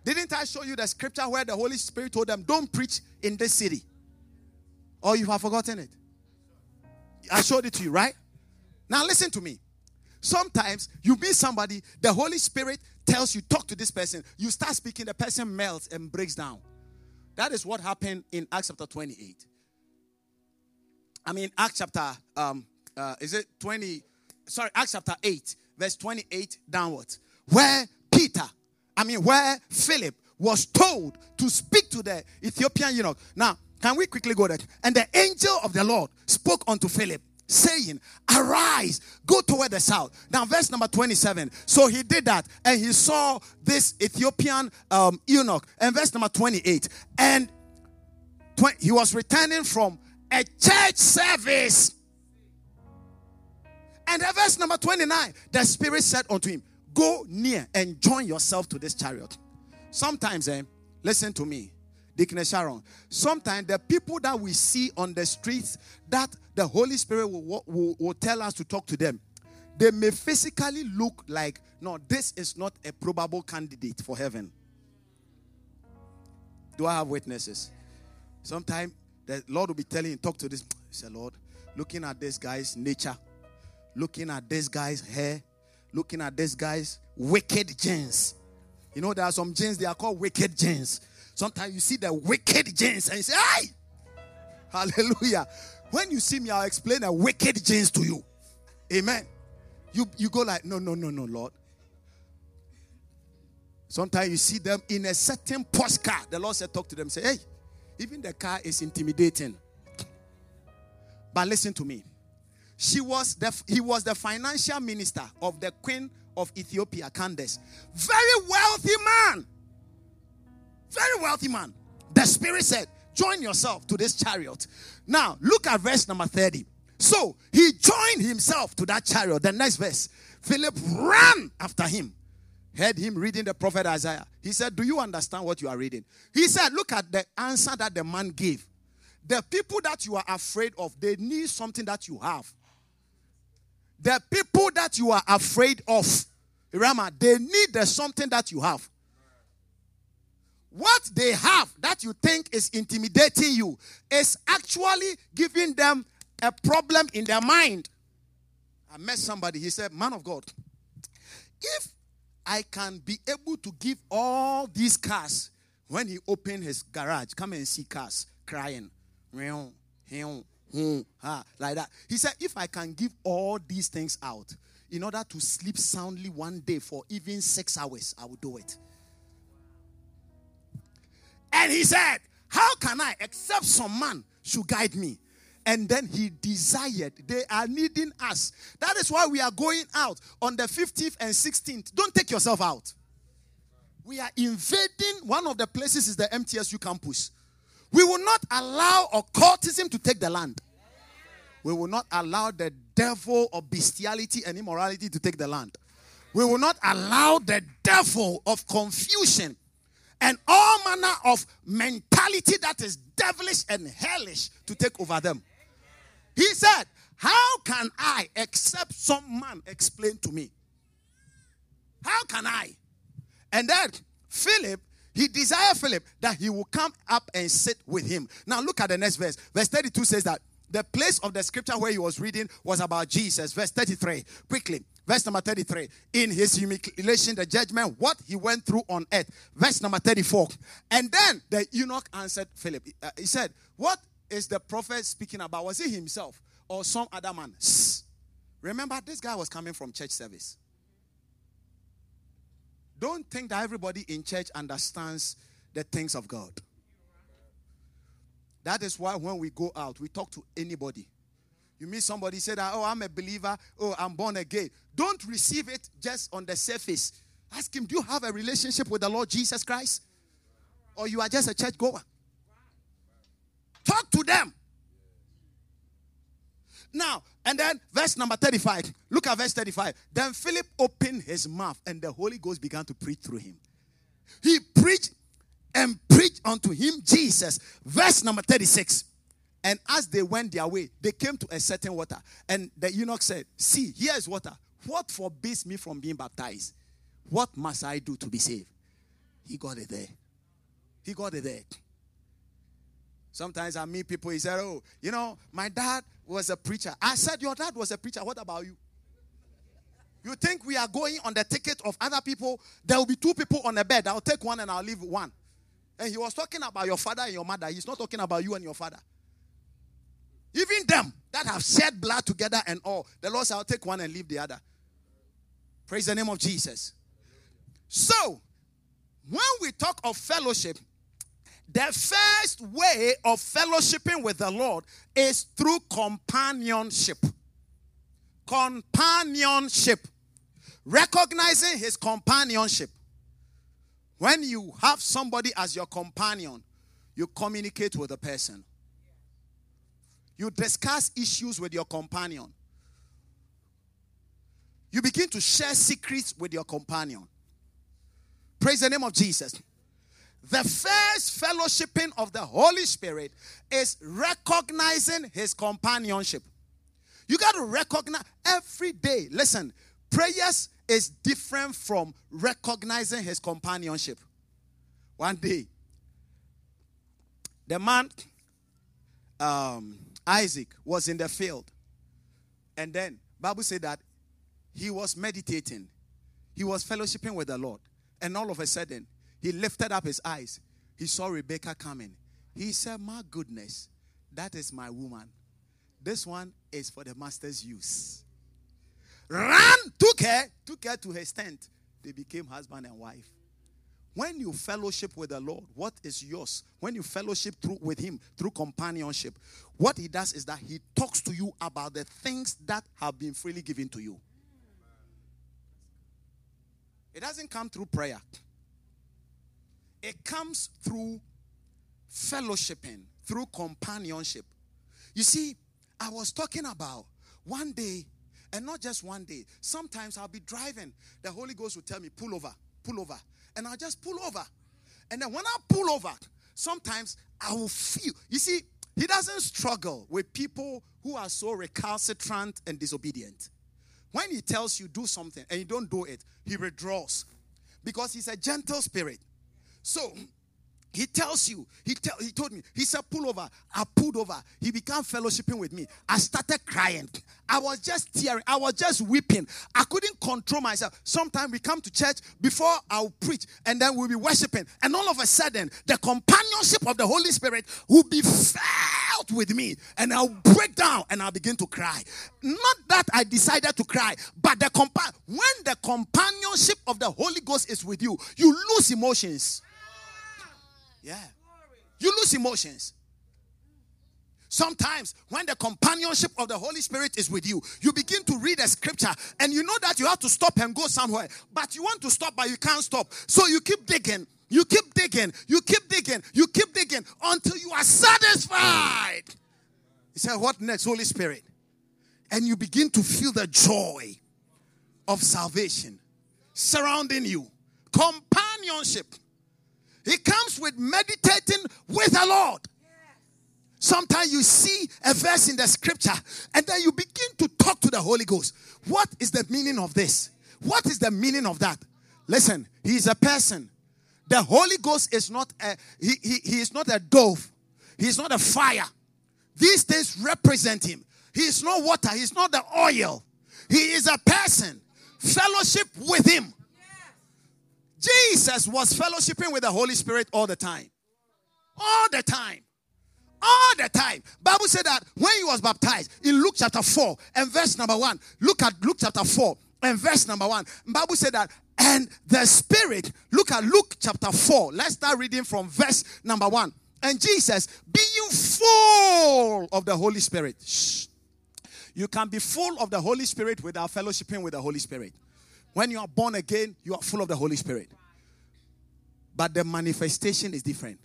Didn't I show you the scripture where the Holy Spirit told them, Don't preach in this city? Or you have forgotten it? I showed it to you, right? Now, listen to me. Sometimes you meet somebody, the Holy Spirit tells you, Talk to this person. You start speaking, the person melts and breaks down. That is what happened in Acts chapter 28. I mean, Acts chapter, um, uh, is it 20? Sorry, Acts chapter 8, verse 28 downwards. Where Peter, I mean, where Philip was told to speak to the Ethiopian eunuch. Now, can we quickly go there? And the angel of the Lord spoke unto Philip, saying, Arise, go toward the south. Now, verse number 27. So he did that, and he saw this Ethiopian um, eunuch. And verse number 28. And tw- he was returning from a church service. And the verse number 29, the Spirit said unto him, Go near and join yourself to this chariot. Sometimes, eh, listen to me, Deacon Sharon. Sometimes the people that we see on the streets that the Holy Spirit will, will, will tell us to talk to them, they may physically look like, no, this is not a probable candidate for heaven. Do I have witnesses? Sometimes the Lord will be telling you, talk to this. Say, Lord, looking at this guy's nature, looking at this guy's hair, looking at this guy's wicked jeans. You know, there are some jeans, they are called wicked jeans. Sometimes you see the wicked jeans and you say, Hey! Hallelujah. When you see me, I'll explain the wicked jeans to you. Amen. You, you go like, No, no, no, no, Lord. Sometimes you see them in a certain post car. The Lord said, Talk to them. Say, Hey, even the car is intimidating. But listen to me. She was the, he was the financial minister of the queen of Ethiopia, Candace. Very wealthy man. Very wealthy man. The spirit said, Join yourself to this chariot. Now, look at verse number 30. So he joined himself to that chariot. The next verse, Philip ran after him. Heard him reading the prophet Isaiah. He said, Do you understand what you are reading? He said, Look at the answer that the man gave. The people that you are afraid of, they need something that you have. The people that you are afraid of, Rama, they need the something that you have. What they have that you think is intimidating you is actually giving them a problem in their mind. I met somebody, he said, Man of God, if I can be able to give all these cars when he opened his garage, come and see cars crying, like that. He said, If I can give all these things out in order to sleep soundly one day for even six hours, I will do it. And he said, How can I, except some man should guide me? And then he desired, they are needing us. That is why we are going out on the 15th and 16th. Don't take yourself out. We are invading one of the places is the MTSU campus. We will not allow occultism to take the land. We will not allow the devil of bestiality and immorality to take the land. We will not allow the devil of confusion and all manner of mentality that is devilish and hellish to take over them. He said, How can I, except some man, explain to me? How can I? And then Philip, he desired Philip that he will come up and sit with him. Now look at the next verse. Verse 32 says that the place of the scripture where he was reading was about Jesus. Verse 33. Quickly. Verse number 33. In his humiliation, the judgment, what he went through on earth. Verse number 34. And then the eunuch answered Philip. Uh, he said, What is the prophet speaking about? Was he himself or some other man? Shh. Remember, this guy was coming from church service. Don't think that everybody in church understands the things of God. That is why when we go out, we talk to anybody. You meet somebody say that, oh, I'm a believer, oh, I'm born again. Don't receive it just on the surface. Ask him, do you have a relationship with the Lord Jesus Christ? Or you are just a church goer? Talk to them. Now, and then verse number 35. Look at verse 35. Then Philip opened his mouth, and the Holy Ghost began to preach through him. He preached and preached unto him Jesus. Verse number 36. And as they went their way, they came to a certain water. And the eunuch said, See, here is water. What forbids me from being baptized? What must I do to be saved? He got it there. He got it there. Sometimes I meet people, he said, Oh, you know, my dad was a preacher. I said, Your dad was a preacher. What about you? You think we are going on the ticket of other people? There will be two people on a bed. I'll take one and I'll leave one. And he was talking about your father and your mother. He's not talking about you and your father. Even them that have shed blood together and all. The Lord I'll take one and leave the other. Praise the name of Jesus. So, when we talk of fellowship, the first way of fellowshipping with the Lord is through companionship. Companionship. Recognizing his companionship. When you have somebody as your companion, you communicate with the person. You discuss issues with your companion. You begin to share secrets with your companion. Praise the name of Jesus. The first fellowshipping of the Holy Spirit is recognizing his companionship. You got to recognize every day. Listen, prayers is different from recognizing his companionship. One day, the man, um, Isaac, was in the field. And then, Bible said that he was meditating. He was fellowshipping with the Lord. And all of a sudden, he lifted up his eyes. He saw Rebecca coming. He said, My goodness, that is my woman. This one is for the master's use. Ran, took her, took her to his tent. They became husband and wife. When you fellowship with the Lord, what is yours? When you fellowship through with Him through companionship, what He does is that He talks to you about the things that have been freely given to you. It doesn't come through prayer. It comes through fellowshipping, through companionship. You see, I was talking about one day, and not just one day. Sometimes I'll be driving, the Holy Ghost will tell me, pull over, pull over. And I'll just pull over. And then when I pull over, sometimes I will feel. You see, he doesn't struggle with people who are so recalcitrant and disobedient. When he tells you do something and you don't do it, he withdraws because he's a gentle spirit. So he tells you, he, tell, he told me, he said, pull over. I pulled over. He began fellowshipping with me. I started crying. I was just tearing. I was just weeping. I couldn't control myself. Sometimes we come to church before I'll preach and then we'll be worshiping. And all of a sudden, the companionship of the Holy Spirit will be felt with me. And I'll break down and I'll begin to cry. Not that I decided to cry, but the compa- when the companionship of the Holy Ghost is with you, you lose emotions. Yeah. You lose emotions. Sometimes, when the companionship of the Holy Spirit is with you, you begin to read a scripture and you know that you have to stop and go somewhere, but you want to stop, but you can't stop. So you keep digging, you keep digging, you keep digging, you keep digging until you are satisfied. He said, What next, Holy Spirit? And you begin to feel the joy of salvation surrounding you, companionship it comes with meditating with the Lord. Sometimes you see a verse in the scripture and then you begin to talk to the Holy Ghost. What is the meaning of this? What is the meaning of that? Listen, he is a person. The Holy Ghost is not a he, he, he is not a dove. He is not a fire. These things represent him. He is not water, he is not the oil. He is a person. fellowship with him. Jesus was fellowshipping with the Holy Spirit all the time. All the time. All the time. Bible said that when he was baptized in Luke chapter 4 and verse number 1. Look at Luke chapter 4 and verse number 1. Bible said that and the spirit look at Luke chapter 4. Let's start reading from verse number 1. And Jesus being full of the Holy Spirit. Shh. You can be full of the Holy Spirit without fellowshipping with the Holy Spirit. When you are born again, you are full of the Holy Spirit. But the manifestation is different.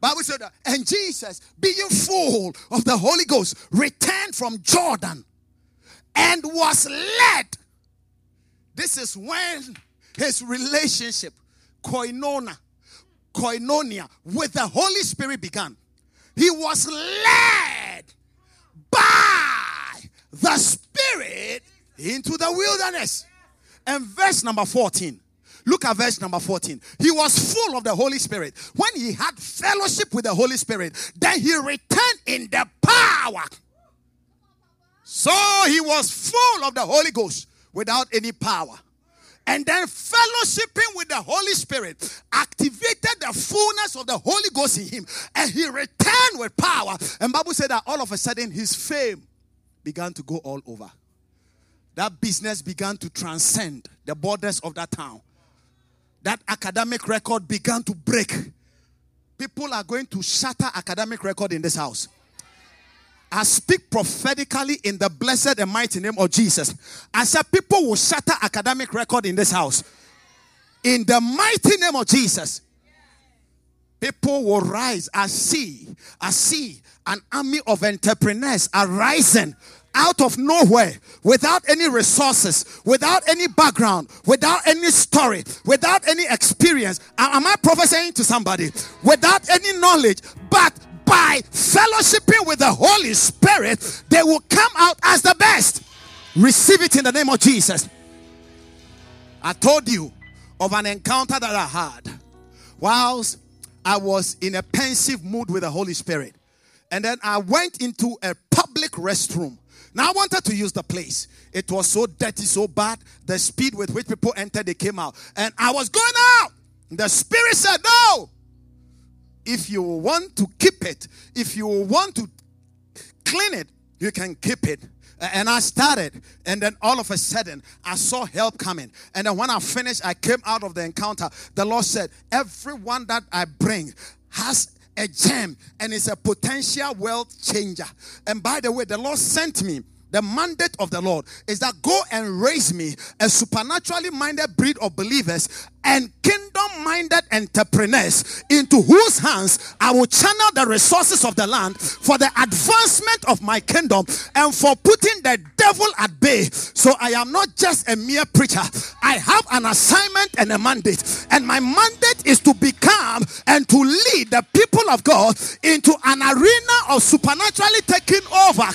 Bible said that, and Jesus, being full of the Holy Ghost, returned from Jordan and was led. This is when his relationship, koinonia, koinonia, with the Holy Spirit began. He was led by the Spirit into the wilderness. And verse number 14. Look at verse number 14. He was full of the Holy Spirit. When he had fellowship with the Holy Spirit, then he returned in the power. So he was full of the Holy Ghost without any power. And then fellowshipping with the Holy Spirit activated the fullness of the Holy Ghost in him. And he returned with power. And Bible said that all of a sudden his fame began to go all over that business began to transcend the borders of that town. That academic record began to break. People are going to shatter academic record in this house. I speak prophetically in the blessed and mighty name of Jesus. I said people will shatter academic record in this house. In the mighty name of Jesus. People will rise. I see, I see an army of entrepreneurs arising out of nowhere without any resources, without any background, without any story, without any experience. Am I prophesying to somebody? Without any knowledge, but by fellowshipping with the Holy Spirit, they will come out as the best. Receive it in the name of Jesus. I told you of an encounter that I had whilst I was in a pensive mood with the Holy Spirit. And then I went into a public restroom now I wanted to use the place. It was so dirty, so bad. The speed with which people entered, they came out. And I was going out. The spirit said, No. If you want to keep it, if you want to clean it, you can keep it. And I started, and then all of a sudden, I saw help coming. And then when I finished, I came out of the encounter. The Lord said, Everyone that I bring has a gem and it's a potential wealth changer. And by the way, the Lord sent me the mandate of the Lord is that go and raise me a supernaturally minded breed of believers and kingdom minded entrepreneurs into whose hands I will channel the resources of the land for the advancement of my kingdom and for putting the devil at bay. So I am not just a mere preacher, I have an assignment and a mandate. And my mandate is to become and to lead the people of God into an arena of supernaturally taking over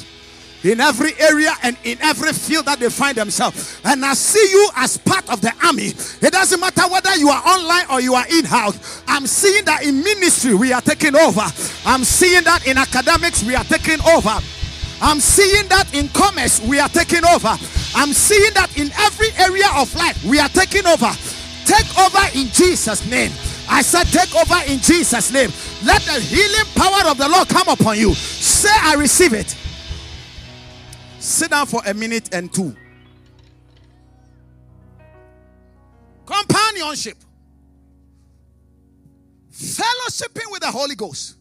in every area and in every field that they find themselves. And I see you as part of the army. It doesn't matter whether you are online or you are in house. I'm seeing that in ministry we are taking over. I'm seeing that in academics we are taking over. I'm seeing that in commerce we are taking over. I'm seeing that in every area of life we are taking over. Take over in Jesus' name. I said, take over in Jesus' name. Let the healing power of the Lord come upon you. Say, I receive it. Sit down for a minute and two. Companionship. Fellowshipping with the Holy Ghost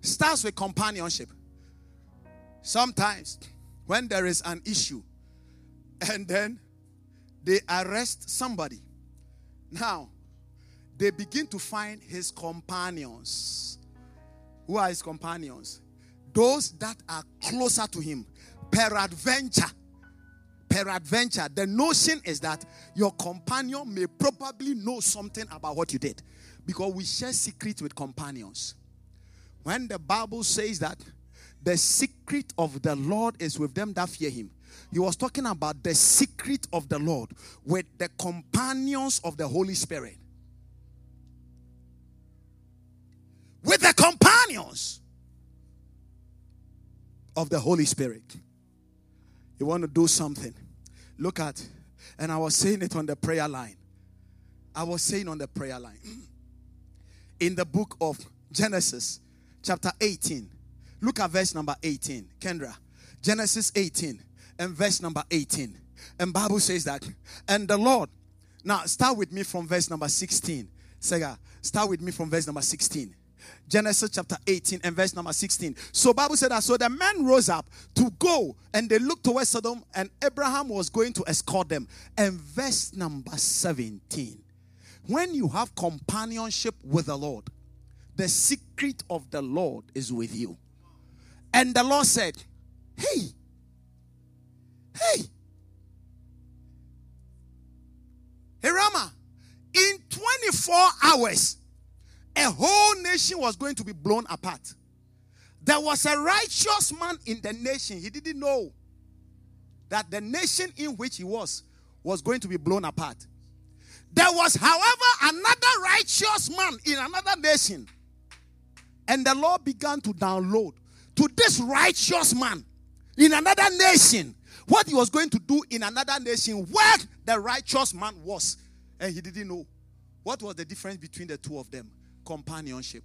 starts with companionship. Sometimes, when there is an issue and then they arrest somebody, now they begin to find his companions. Who are his companions? Those that are closer to him peradventure peradventure the notion is that your companion may probably know something about what you did. Because we share secrets with companions. When the bible says that the secret of the lord is with them that fear him. He was talking about the secret of the lord with the companions of the holy spirit. With the companions of the holy spirit you want to do something. Look at And I was saying it on the prayer line. I was saying on the prayer line. In the book of Genesis, chapter 18. Look at verse number 18. Kendra. Genesis 18 and verse number 18. And Bible says that. And the Lord. Now start with me from verse number 16. Sega, start with me from verse number 16. Genesis chapter 18 and verse number 16. So Bible said that so the men rose up to go and they looked towards Sodom and Abraham was going to escort them. And verse number 17. When you have companionship with the Lord, the secret of the Lord is with you. And the Lord said, Hey, hey, hey, Rama, in 24 hours, a whole nation was going to be blown apart. There was a righteous man in the nation. He didn't know that the nation in which he was was going to be blown apart. There was, however, another righteous man in another nation. And the Lord began to download to this righteous man in another nation what he was going to do in another nation where the righteous man was. And he didn't know. What was the difference between the two of them? Companionship.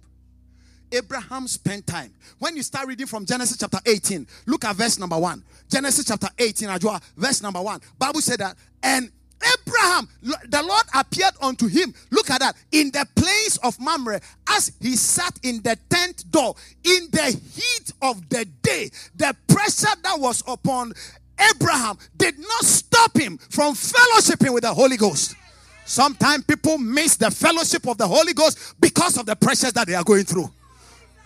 Abraham spent time. When you start reading from Genesis chapter 18, look at verse number 1. Genesis chapter 18, Ajua, verse number 1. Bible said that, and Abraham, the Lord appeared unto him. Look at that. In the place of Mamre, as he sat in the tent door, in the heat of the day, the pressure that was upon Abraham did not stop him from fellowshipping with the Holy Ghost. Sometimes people miss the fellowship of the Holy Ghost because of the pressures that they are going through.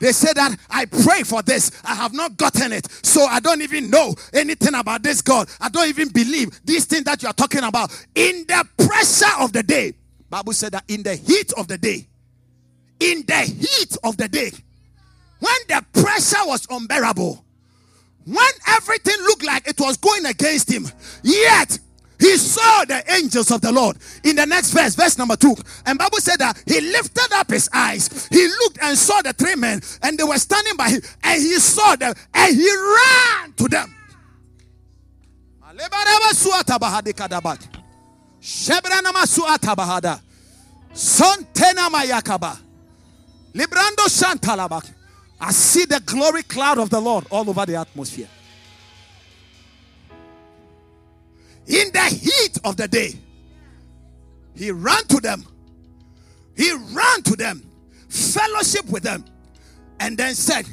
They say that I pray for this. I have not gotten it. So I don't even know anything about this God. I don't even believe these things that you are talking about. In the pressure of the day, Bible said that in the heat of the day, in the heat of the day, when the pressure was unbearable, when everything looked like it was going against him, yet he saw the angels of the Lord. In the next verse, verse number two, and Bible said that he lifted up his eyes. He looked and saw the three men, and they were standing by him, and he saw them, and he ran to them. I see the glory cloud of the Lord all over the atmosphere. In the heat of the day, he ran to them. He ran to them, fellowship with them, and then said,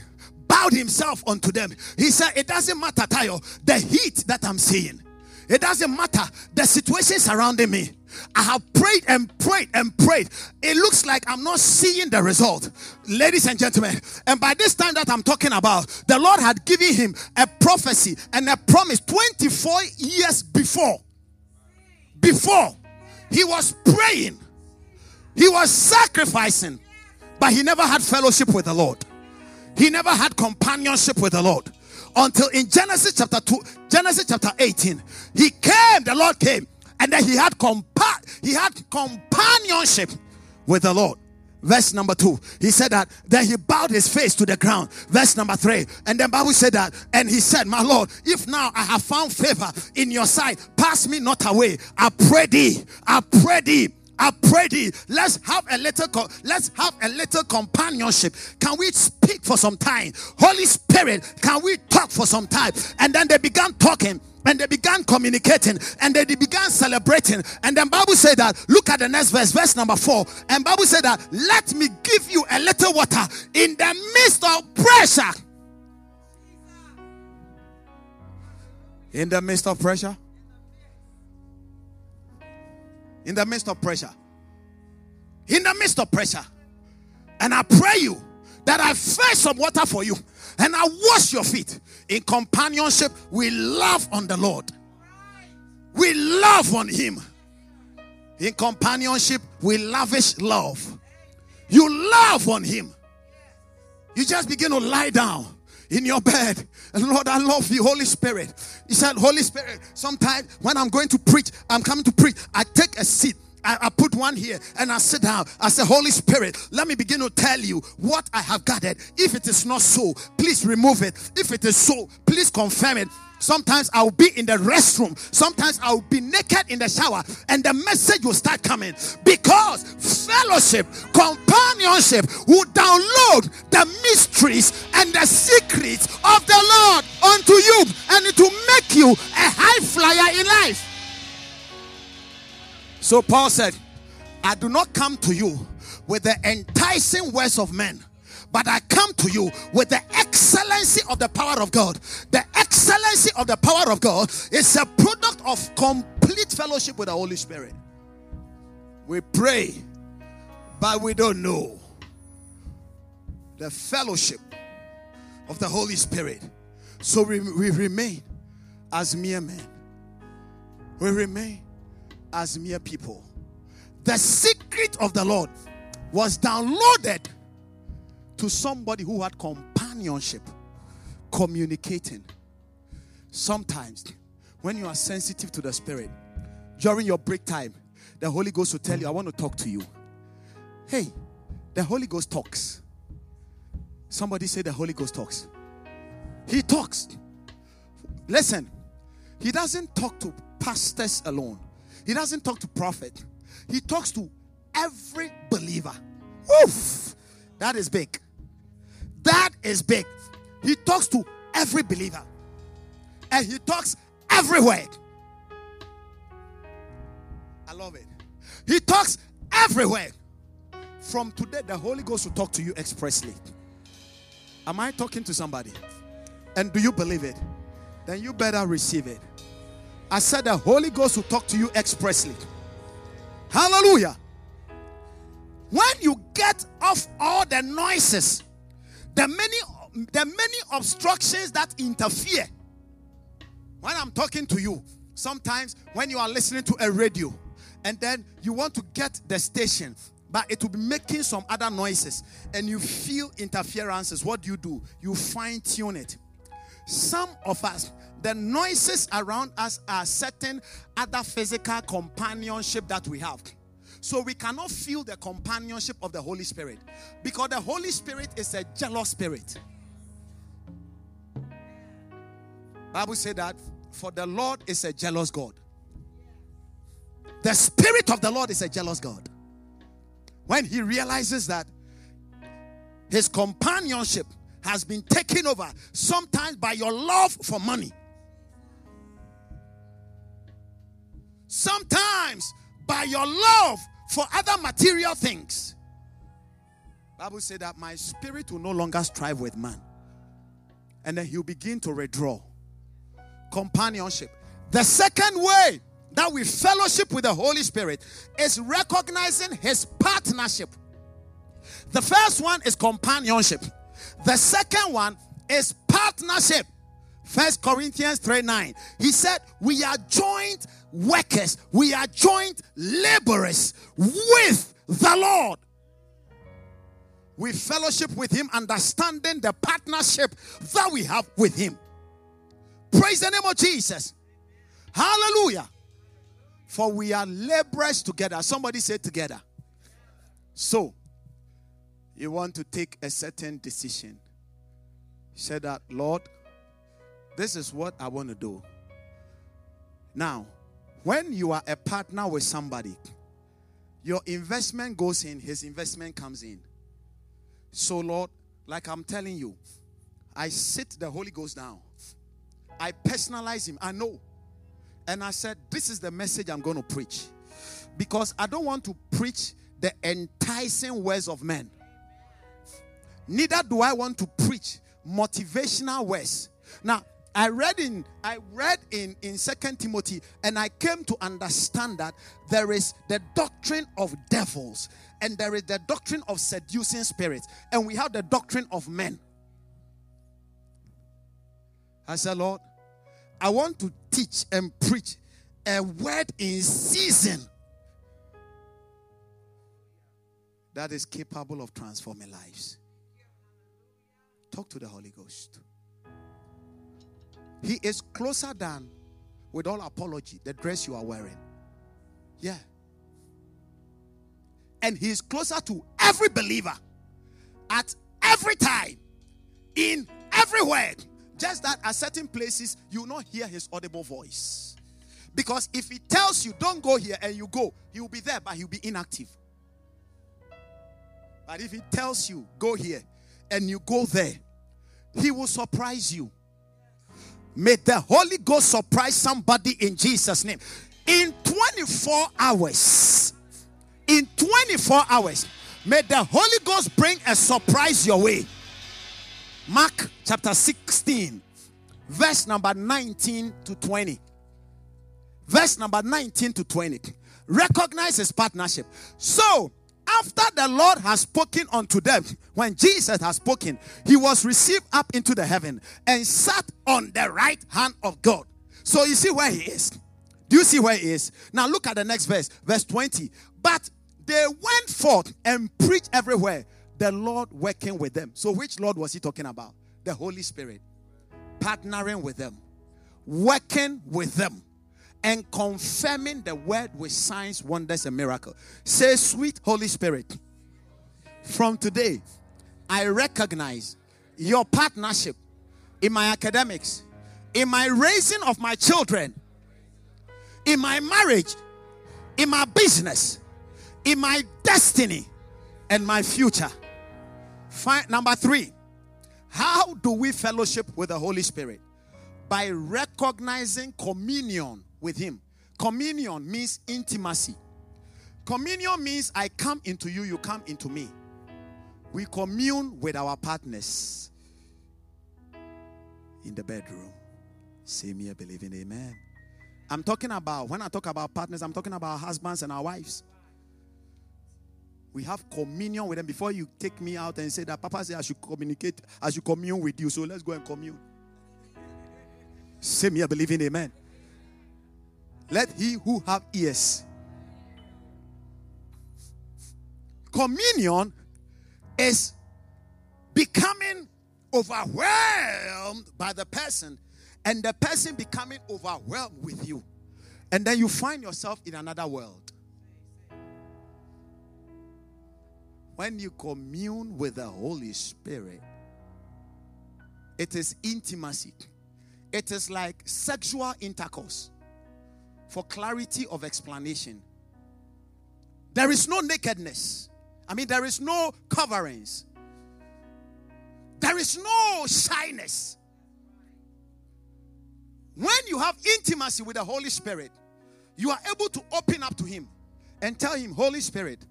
bowed himself unto them. He said, It doesn't matter, Tayo, the heat that I'm seeing. It doesn't matter the situation surrounding me. I have prayed and prayed and prayed. It looks like I'm not seeing the result. Ladies and gentlemen, and by this time that I'm talking about, the Lord had given him a prophecy and a promise 24 years before. Before he was praying, he was sacrificing, but he never had fellowship with the Lord. He never had companionship with the Lord until in Genesis chapter 2, Genesis chapter 18, he came, the Lord came, and then he had compa- he had companionship with the Lord. Verse number two, he said that then he bowed his face to the ground. Verse number three, and then Bible said that, and he said, My Lord, if now I have found favor in your sight, pass me not away. I pray thee, I pray thee I pray thee, let's have a little let's have a little companionship. Can we speak for some time? Holy Spirit, can we talk for some time? And then they began talking and they began communicating and they began celebrating and then bible said that look at the next verse verse number four and bible said that let me give you a little water in the midst of pressure in the midst of pressure in the midst of pressure. In the midst of pressure. And I pray you that I fetch some water for you and I wash your feet. In companionship, we love on the Lord. We love on Him. In companionship, we lavish love. You love on Him. You just begin to lie down in your bed. Lord, I love you, Holy Spirit. He said, Holy Spirit, sometimes when I'm going to preach, I'm coming to preach, I take a seat. I, I, put one here and I sit down. I say, Holy Spirit, let me begin to tell you what I have gathered. If it is not so, please remove it. If it is so, please confirm it Sometimes I'll be in the restroom. Sometimes I'll be naked in the shower, and the message will start coming because fellowship, companionship will download the mysteries and the secrets of the Lord unto you, and it will make you a high flyer in life. So Paul said, I do not come to you with the enticing words of men but I come to you with the excellency of the power of God. The excellency of the power of God is a product of complete fellowship with the Holy Spirit. We pray, but we don't know the fellowship of the Holy Spirit. So we, we remain as mere men, we remain as mere people. The secret of the Lord was downloaded to somebody who had companionship, communicating. Sometimes, when you are sensitive to the Spirit, during your break time, the Holy Ghost will tell you, I want to talk to you. Hey, the Holy Ghost talks. Somebody say the Holy Ghost talks. He talks. Listen, he doesn't talk to pastors alone. He doesn't talk to prophet. He talks to every believer. Oof, that is big. That is big. He talks to every believer, and he talks everywhere. I love it. He talks everywhere. From today, the Holy Ghost will talk to you expressly. Am I talking to somebody? And do you believe it? Then you better receive it. I said the Holy Ghost will talk to you expressly. Hallelujah. When you get off all the noises, the many the many obstructions that interfere. When I'm talking to you, sometimes when you are listening to a radio and then you want to get the station, but it will be making some other noises and you feel interferences, what do you do? You fine tune it. Some of us, the noises around us are certain other physical companionship that we have. So we cannot feel the companionship of the Holy Spirit because the Holy Spirit is a jealous spirit. Bible said that for the Lord is a jealous God. The spirit of the Lord is a jealous God. When he realizes that his companionship has been taken over sometimes by your love for money. Sometimes by your love for other material things. Bible said that my spirit will no longer strive with man. And then he'll begin to withdraw. Companionship. The second way that we fellowship with the Holy Spirit is recognizing his partnership. The first one is companionship. The second one is partnership. First Corinthians 3 9. He said, We are joint workers, we are joint laborers with the Lord. We fellowship with Him, understanding the partnership that we have with Him. Praise the name of Jesus. Hallelujah. For we are laborers together. Somebody say together. So, you want to take a certain decision. Say that, Lord, this is what I want to do. Now, when you are a partner with somebody, your investment goes in, his investment comes in. So, Lord, like I'm telling you, I sit the Holy Ghost down. I personalize him. I know. And I said, This is the message I'm going to preach. Because I don't want to preach the enticing words of men. Neither do I want to preach motivational words. Now, I read in I read in in Second Timothy, and I came to understand that there is the doctrine of devils, and there is the doctrine of seducing spirits, and we have the doctrine of men. I said, Lord, I want to teach and preach a word in season that is capable of transforming lives. Talk to the Holy Ghost. He is closer than, with all apology, the dress you are wearing. Yeah. And he is closer to every believer at every time, in every word, Just that at certain places, you will not hear his audible voice. Because if he tells you, don't go here, and you go, he will be there, but he'll be inactive. But if he tells you, go here, and you go there, he will surprise you. May the Holy Ghost surprise somebody in Jesus' name. In 24 hours, in 24 hours, may the Holy Ghost bring a surprise your way. Mark chapter 16, verse number 19 to 20. Verse number 19 to 20. Recognize his partnership. So, after the Lord has spoken unto them, when Jesus has spoken, he was received up into the heaven and sat on the right hand of God. So you see where he is. Do you see where he is? Now look at the next verse, verse 20. But they went forth and preached everywhere, the Lord working with them. So which Lord was he talking about? The Holy Spirit. Partnering with them, working with them and confirming the word with signs, wonders, and miracles. Say, sweet Holy Spirit, from today, I recognize your partnership in my academics, in my raising of my children, in my marriage, in my business, in my destiny, and my future. Fine. Number three, how do we fellowship with the Holy Spirit? By recognizing communion with Him. Communion means intimacy. Communion means I come into you, you come into me. We commune with our partners in the bedroom. Say me a believing amen. I'm talking about, when I talk about partners, I'm talking about husbands and our wives. We have communion with them before you take me out and say that Papa said I should communicate, I should commune with you. So let's go and commune. Say me a believing amen. Let he who have ears. Communion is becoming overwhelmed by the person and the person becoming overwhelmed with you. And then you find yourself in another world. When you commune with the Holy Spirit, it is intimacy. It is like sexual intercourse for clarity of explanation. There is no nakedness. I mean, there is no coverings. There is no shyness. When you have intimacy with the Holy Spirit, you are able to open up to Him and tell Him, Holy Spirit,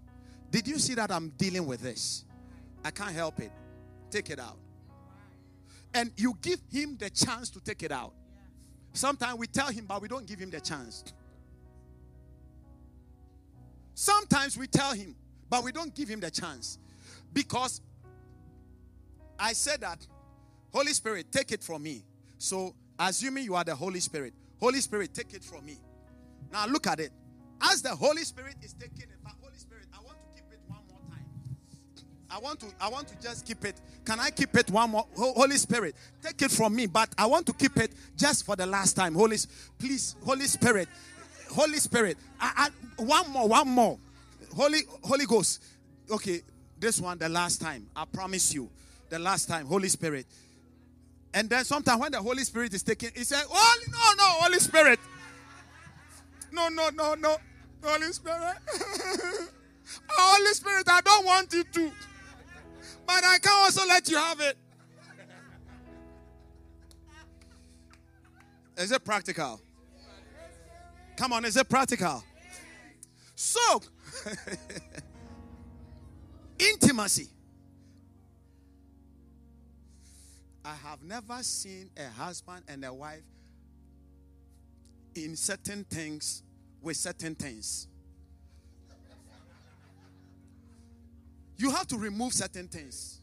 did you see that I'm dealing with this? I can't help it. Take it out. And you give Him the chance to take it out. Sometimes we tell him, but we don't give him the chance. Sometimes we tell him, but we don't give him the chance. Because I said that, Holy Spirit, take it from me. So, assuming you are the Holy Spirit, Holy Spirit, take it from me. Now, look at it. As the Holy Spirit is taking I want to, I want to just keep it. Can I keep it one more? Holy Spirit, take it from me, but I want to keep it just for the last time. Holy, please, Holy Spirit, Holy Spirit, I, I, one more, one more. Holy, Holy Ghost. Okay, this one, the last time. I promise you, the last time. Holy Spirit. And then sometimes when the Holy Spirit is taking, he said, "Holy, no, no, Holy Spirit, no, no, no, no, Holy Spirit, Holy Spirit, I don't want you to." But I can also let you have it. Is it practical? Come on, is it practical? So, intimacy. I have never seen a husband and a wife in certain things with certain things. You have to remove certain things.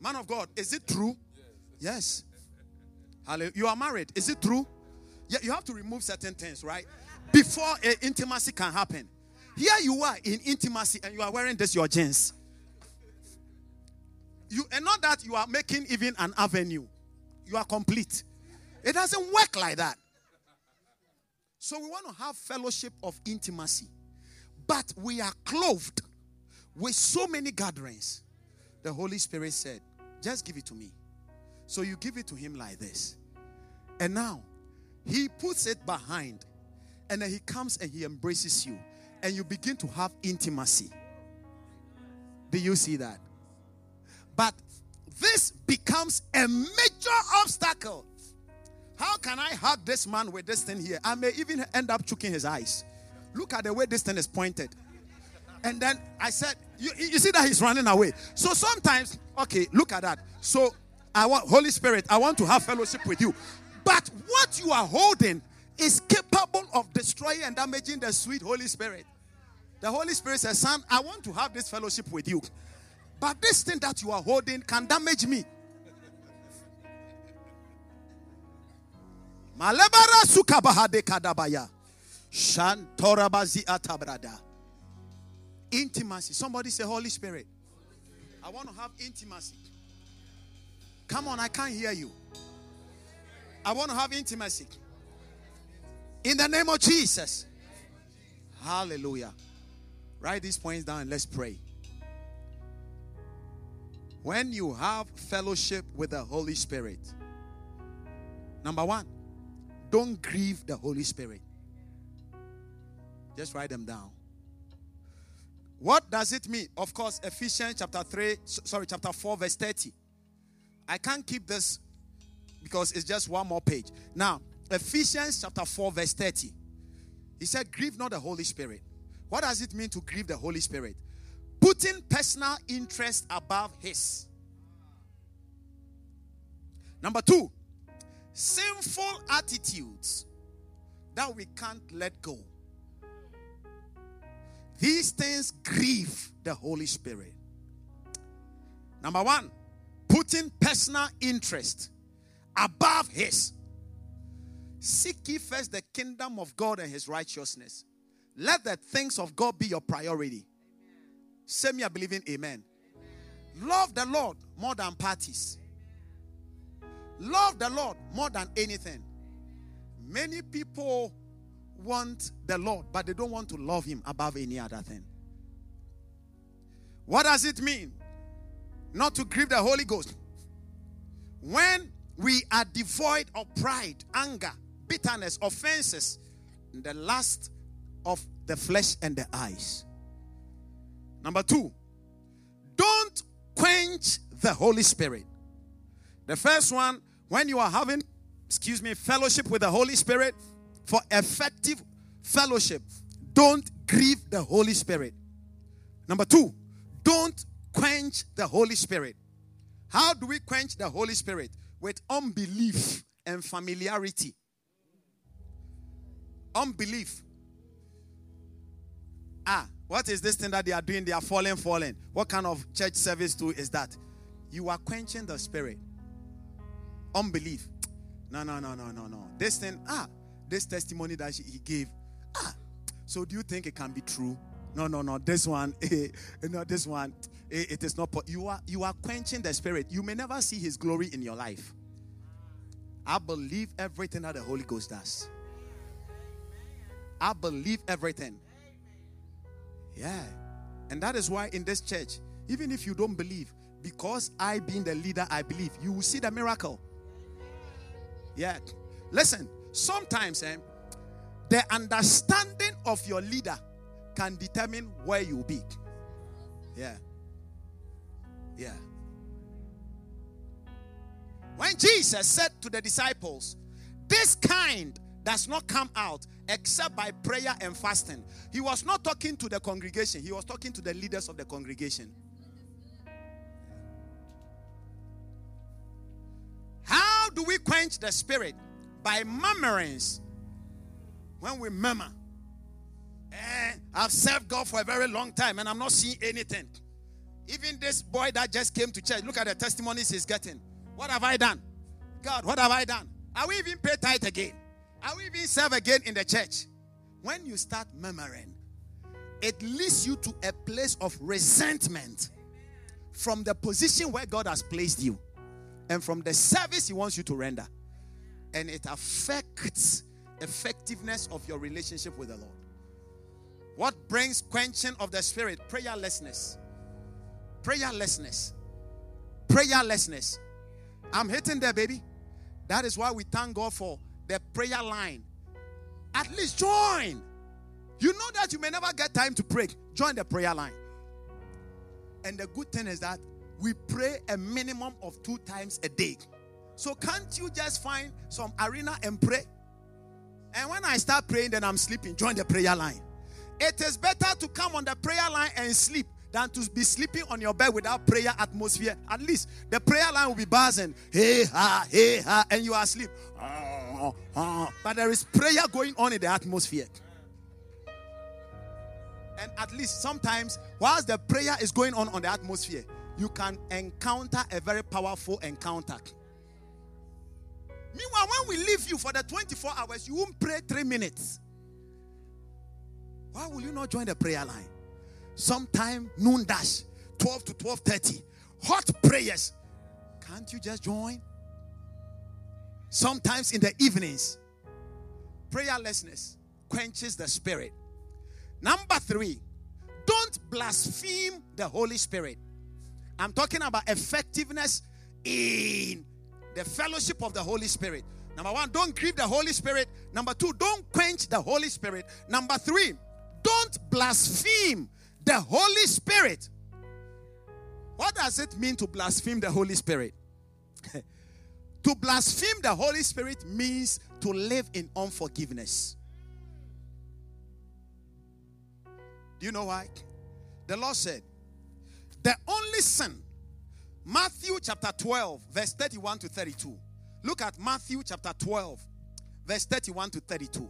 Man of God, is it true? Yes. Hallelujah. You are married. Is it true? Yeah, you have to remove certain things, right? Before intimacy can happen. Here you are in intimacy and you are wearing this your jeans. You and not that you are making even an avenue. You are complete. It doesn't work like that. So we want to have fellowship of intimacy. But we are clothed with so many gatherings, the Holy Spirit said, Just give it to me. So you give it to him like this. And now he puts it behind. And then he comes and he embraces you. And you begin to have intimacy. Do you see that? But this becomes a major obstacle. How can I hug this man with this thing here? I may even end up choking his eyes. Look at the way this thing is pointed. And then I said, you, you see that he's running away. So sometimes, okay, look at that. So I want, Holy Spirit, I want to have fellowship with you. But what you are holding is capable of destroying and damaging the sweet Holy Spirit. The Holy Spirit says, Son, I want to have this fellowship with you. But this thing that you are holding can damage me. Malebara sukabahade kadabaya. Shantorabazi atabrada. Intimacy. Somebody say, Holy Spirit. I want to have intimacy. Come on, I can't hear you. I want to have intimacy. In the name of Jesus. Hallelujah. Write these points down and let's pray. When you have fellowship with the Holy Spirit, number one, don't grieve the Holy Spirit. Just write them down. What does it mean? Of course, Ephesians chapter 3, sorry, chapter 4, verse 30. I can't keep this because it's just one more page. Now, Ephesians chapter 4, verse 30. He said, Grieve not the Holy Spirit. What does it mean to grieve the Holy Spirit? Putting personal interest above His. Number two, sinful attitudes that we can't let go. These things grieve the Holy Spirit. Number one, putting personal interest above His. Seek ye first the kingdom of God and His righteousness. Let the things of God be your priority. Say me, I believe in amen. amen. Love the Lord more than parties. Love the Lord more than anything. Many people want the Lord, but they don't want to love Him above any other thing. What does it mean? Not to grieve the Holy Ghost. When we are devoid of pride, anger, bitterness, offenses, the lust of the flesh and the eyes. Number two, don't quench the Holy Spirit. The first one, when you are having, excuse me, fellowship with the Holy Spirit, for effective fellowship, don't grieve the Holy Spirit. Number two, don't quench the Holy Spirit. How do we quench the Holy Spirit? With unbelief and familiarity. Unbelief. Ah, what is this thing that they are doing? They are falling, falling. What kind of church service too is that? You are quenching the spirit. Unbelief. No, no, no, no, no, no. This thing, ah, this testimony that he gave. Ah, so do you think it can be true? No, no, no. This one, eh, no, this one, eh, it is not. You are you are quenching the spirit. You may never see His glory in your life. I believe everything that the Holy Ghost does. I believe everything. Yeah, and that is why in this church, even if you don't believe, because I being the leader, I believe you will see the miracle. Yeah, listen. Sometimes, eh, the understanding of your leader can determine where you'll be. Yeah. Yeah. When Jesus said to the disciples, This kind does not come out except by prayer and fasting, he was not talking to the congregation, he was talking to the leaders of the congregation. How do we quench the spirit? By murmurings. When we murmur, eh, I've served God for a very long time and I'm not seeing anything. Even this boy that just came to church, look at the testimonies he's getting. What have I done? God, what have I done? Are we even pay tithe again? Are we even serve again in the church? When you start murmuring, it leads you to a place of resentment from the position where God has placed you and from the service He wants you to render. And it affects effectiveness of your relationship with the Lord. What brings quenching of the spirit? Prayerlessness. Prayerlessness. Prayerlessness. I'm hitting there, baby. That is why we thank God for the prayer line. At least join. You know that you may never get time to pray. Join the prayer line. And the good thing is that we pray a minimum of two times a day. So can't you just find some arena and pray? And when I start praying, then I'm sleeping. Join the prayer line. It is better to come on the prayer line and sleep than to be sleeping on your bed without prayer atmosphere. At least the prayer line will be buzzing. Hey ha, hey ha, and you are asleep. But there is prayer going on in the atmosphere. And at least sometimes, whilst the prayer is going on on the atmosphere, you can encounter a very powerful encounter. Meanwhile, when we leave you for the 24 hours, you won't pray three minutes. Why will you not join the prayer line? Sometime noon dash, 12 to 12:30. Hot prayers. Can't you just join? Sometimes in the evenings, prayerlessness quenches the spirit. Number three, don't blaspheme the Holy Spirit. I'm talking about effectiveness in the fellowship of the Holy Spirit. Number one, don't grieve the Holy Spirit. Number two, don't quench the Holy Spirit. Number three, don't blaspheme the Holy Spirit. What does it mean to blaspheme the Holy Spirit? to blaspheme the Holy Spirit means to live in unforgiveness. Do you know why? The Lord said, the only sin, Matthew chapter 12, verse 31 to 32. Look at Matthew chapter 12, verse 31 to 32.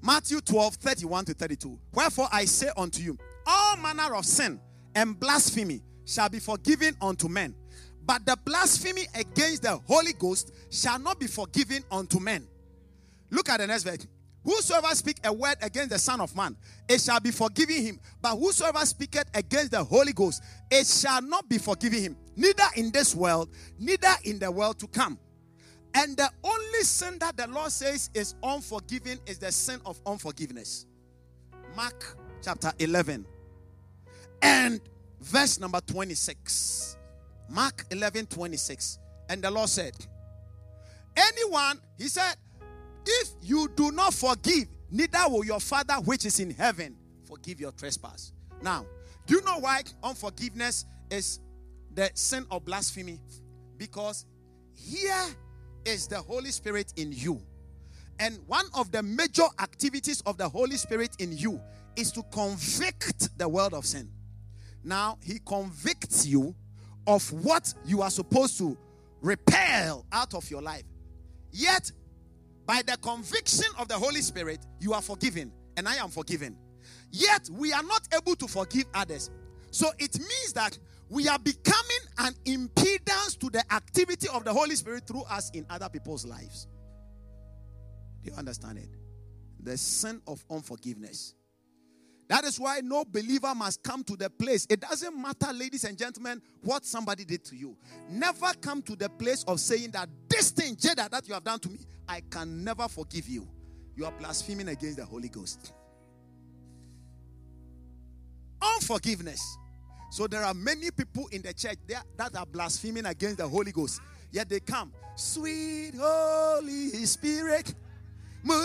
Matthew 12, 31 to 32. Wherefore I say unto you, all manner of sin and blasphemy shall be forgiven unto men, but the blasphemy against the Holy Ghost shall not be forgiven unto men. Look at the next verse. Whosoever speak a word against the Son of Man, it shall be forgiven him. But whosoever speaketh against the Holy Ghost, it shall not be forgiven him, neither in this world, neither in the world to come. And the only sin that the Lord says is unforgiving is the sin of unforgiveness. Mark chapter 11 and verse number 26. Mark 11 26. And the Lord said, Anyone, he said, if you do not forgive, neither will your Father which is in heaven forgive your trespass. Now, do you know why unforgiveness is the sin of blasphemy? Because here is the Holy Spirit in you. And one of the major activities of the Holy Spirit in you is to convict the world of sin. Now, He convicts you of what you are supposed to repel out of your life. Yet, by the conviction of the Holy Spirit, you are forgiven, and I am forgiven. Yet, we are not able to forgive others. So, it means that we are becoming an impedance to the activity of the Holy Spirit through us in other people's lives. Do you understand it? The sin of unforgiveness. That is why no believer must come to the place. It doesn't matter, ladies and gentlemen, what somebody did to you. Never come to the place of saying that this thing, Jada, that you have done to me, I can never forgive you. You are blaspheming against the Holy Ghost. Unforgiveness. So there are many people in the church that are blaspheming against the Holy Ghost. Yet they come, sweet Holy Spirit. move.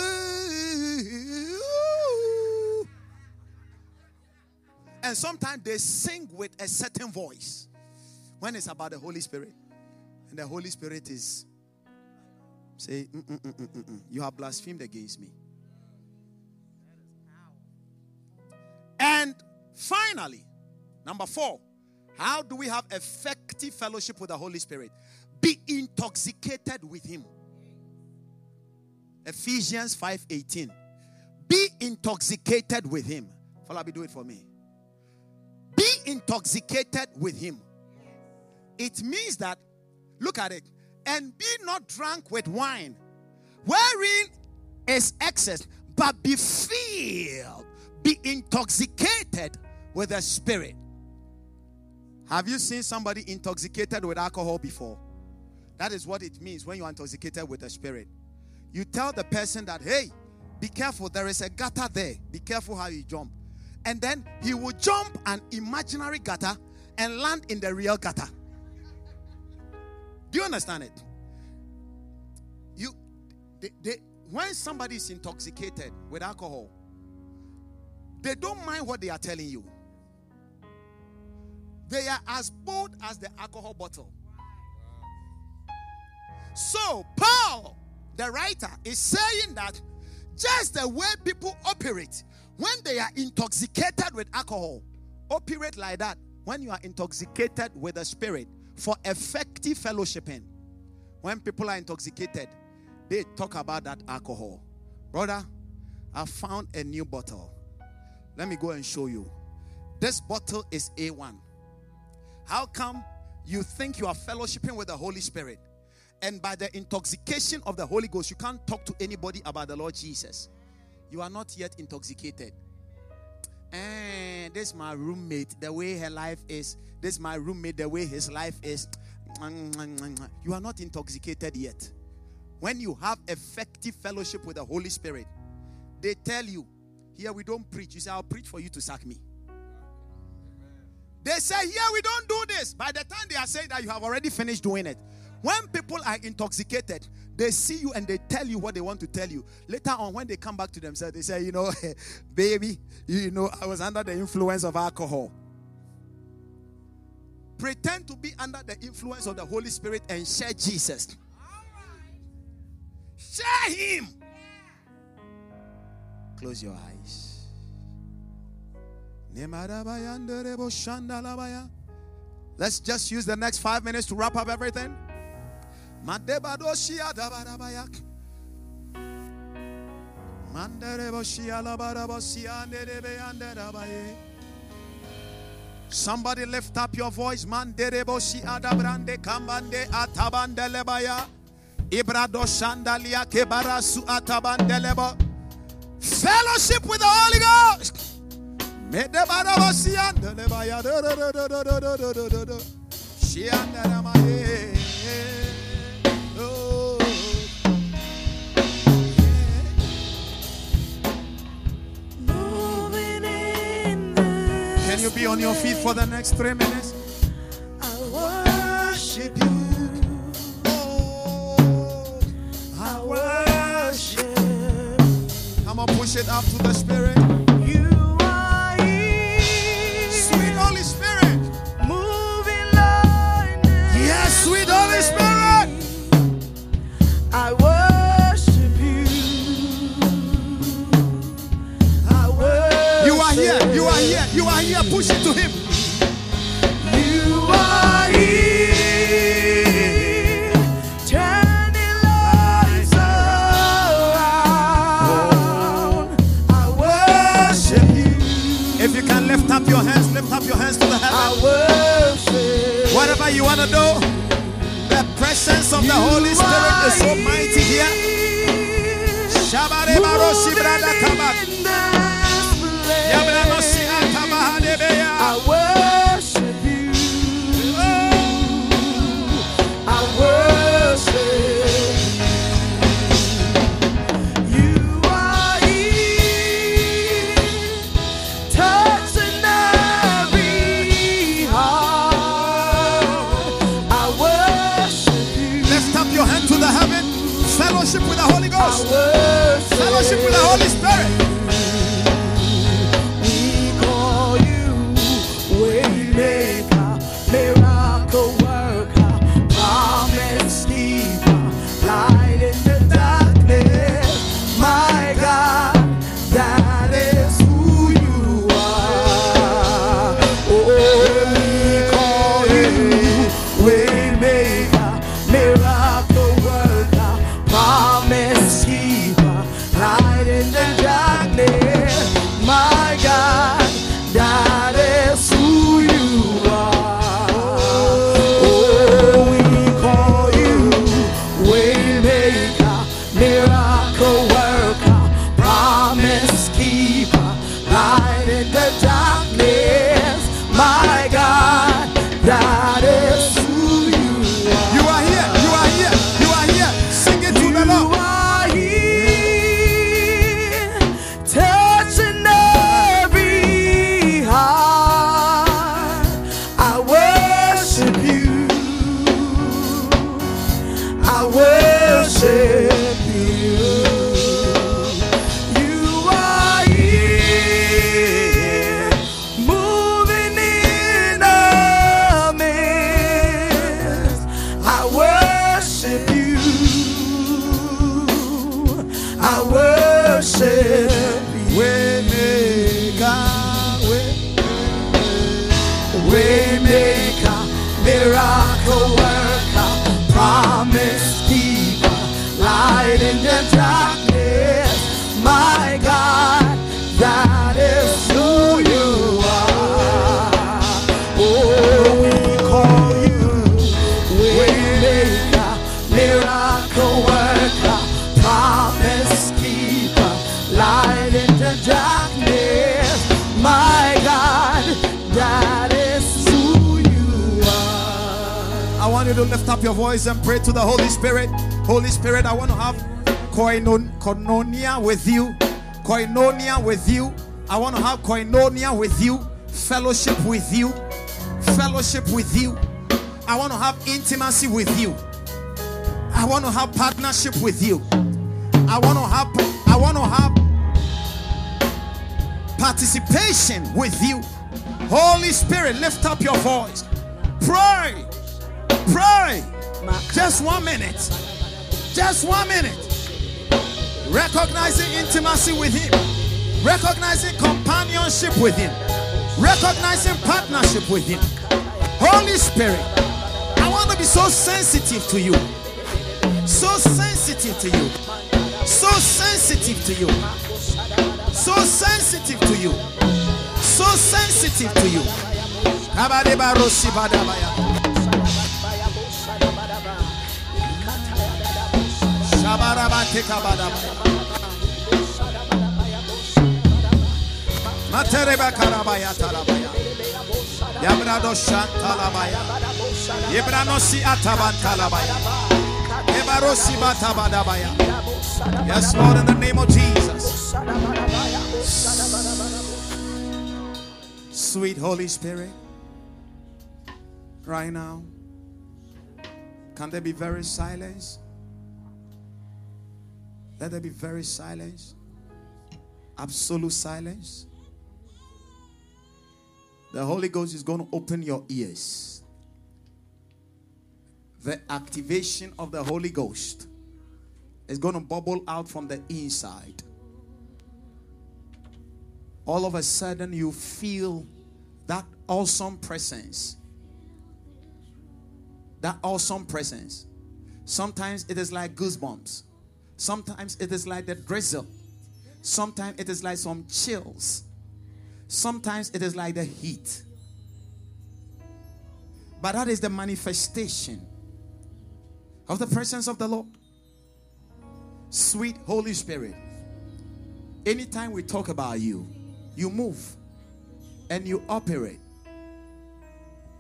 And sometimes they sing with a certain voice when it's about the Holy Spirit. And the Holy Spirit is say, mm, mm, mm, You have blasphemed against me. And finally, Number four, how do we have effective fellowship with the Holy Spirit? Be intoxicated with Him. Ephesians 5:18. Be intoxicated with Him. Falabi, do it for me. Be intoxicated with Him. It means that, look at it, and be not drunk with wine, wherein is excess, but be filled, be intoxicated with the Spirit. Have you seen somebody intoxicated with alcohol before? That is what it means when you are intoxicated with the spirit. You tell the person that, hey, be careful, there is a gutter there. Be careful how you jump. And then he will jump an imaginary gutter and land in the real gutter. Do you understand it? they, they, when somebody is intoxicated with alcohol, they don't mind what they are telling you. They are as bold as the alcohol bottle. So, Paul, the writer, is saying that just the way people operate when they are intoxicated with alcohol, operate like that when you are intoxicated with the spirit for effective fellowshipping. When people are intoxicated, they talk about that alcohol. Brother, I found a new bottle. Let me go and show you. This bottle is A1. How come you think you are fellowshipping with the Holy Spirit? And by the intoxication of the Holy Ghost, you can't talk to anybody about the Lord Jesus. You are not yet intoxicated. And this my roommate, the way her life is. This my roommate, the way his life is. You are not intoxicated yet. When you have effective fellowship with the Holy Spirit, they tell you, here we don't preach. You say, I'll preach for you to sack me. They say, here we don't do this. By the time they are saying that, you have already finished doing it. When people are intoxicated, they see you and they tell you what they want to tell you. Later on, when they come back to themselves, they say, You know, baby, you know, I was under the influence of alcohol. Pretend to be under the influence of the Holy Spirit and share Jesus. Share Him. Close your eyes. Let's just use the next five minutes to wrap up everything. Madebadoshia dabarabayak. Mandereboshia labarabosia nerebe anderabaye. Somebody lift up your voice. Mandereboshi adabrande kambande atabandelebaya. Ibrado shandalia kebarasu atabandelebo. Fellowship with the Holy Ghost. Medebarabosia andelebaya. Shianderamaye. Can you be on your feet for the next three minutes? I worship you. Oh, I worship come on, push it up to the Spirit. You are. Push it to Him. You are here, turning lives around. I worship you. If you can lift up your hands, lift up your hands to the I heaven. worship. Whatever you want to do, the presence of the Holy Spirit is so mighty here. Shabare baroshi brada Fellowship with you. Fellowship with you. I want to have intimacy with you. I want to have partnership with you. I want to have I want to have participation with you. Holy Spirit, lift up your voice. Pray. Pray. Just one minute. Just one minute. Recognizing intimacy with Him. Recognizing companionship with Him. Recognizing partnership with Him. Holy Spirit, I want to be so sensitive to you. So sensitive to you. So sensitive to you. So sensitive to you. So sensitive to you. Shabarabate. Matereba karabaya tarabaya. Yabrado shantalabaya. Yebranosi atabantalabaya. Ebarosi batabadabaya. Yes, Lord, in the name of Jesus. Sweet Holy Spirit, right now, can there be very silence? Let there be very silence, absolute silence. The Holy Ghost is going to open your ears. The activation of the Holy Ghost is going to bubble out from the inside. All of a sudden, you feel that awesome presence. That awesome presence. Sometimes it is like goosebumps. Sometimes it is like the drizzle. Sometimes it is like some chills. Sometimes it is like the heat. But that is the manifestation of the presence of the Lord. Sweet Holy Spirit. Anytime we talk about you, you move and you operate.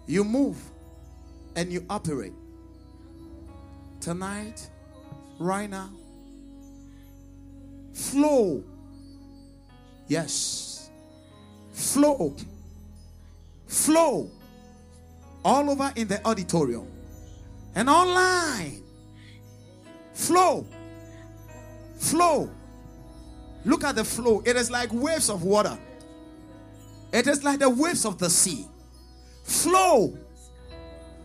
You move and you operate. Tonight, right now, flow. Yes. Flow. Flow. All over in the auditorium and online. Flow. Flow. Look at the flow. It is like waves of water. It is like the waves of the sea. Flow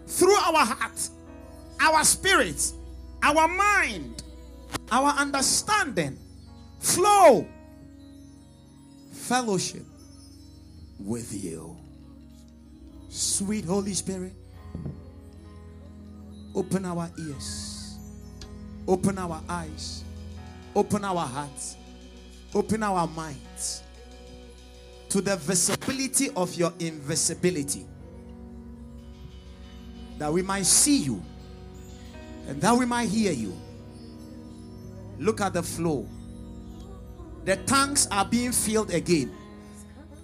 through our heart, our spirits, our mind, our understanding. Flow. Fellowship with you. Sweet Holy Spirit, open our ears, open our eyes, open our hearts, open our minds to the visibility of your invisibility. That we might see you and that we might hear you. Look at the flow. The tanks are being filled again.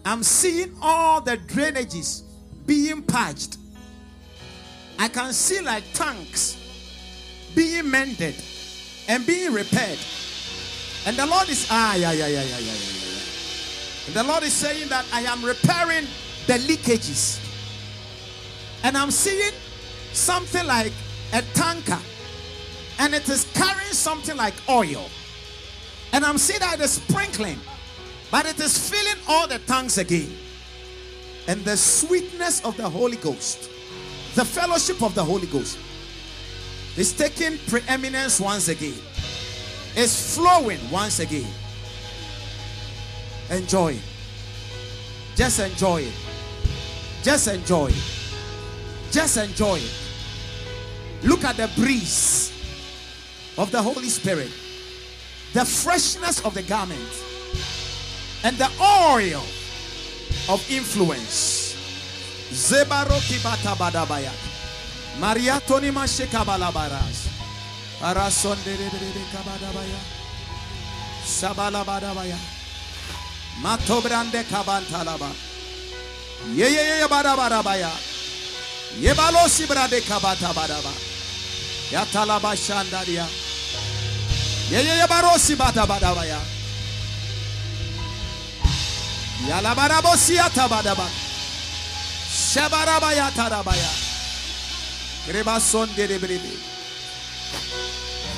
I'm seeing all the drainages being patched. I can see like tanks being mended and being repaired. And the Lord is ah yeah yeah yeah yeah yeah yeah. And the Lord is saying that I am repairing the leakages. And I'm seeing something like a tanker and it is carrying something like oil. And I'm seeing that it is sprinkling, but it is filling all the tongues again. And the sweetness of the Holy Ghost, the fellowship of the Holy Ghost, is taking preeminence once again, is flowing once again. Enjoy. Just enjoy it. Just enjoy it. Just enjoy it. Look at the breeze of the Holy Spirit, the freshness of the garment, and the oil of influence. Zebaroki batabadabaya. Maria Toni Mashekabalabaras. Arasonde kabadabaya. Shabalabadabaya. Matobrande kabantalaba. Ye ye ye badabarabaya. Yebalosi brade. Yatalaba shandaria. Yeye yebarosi bata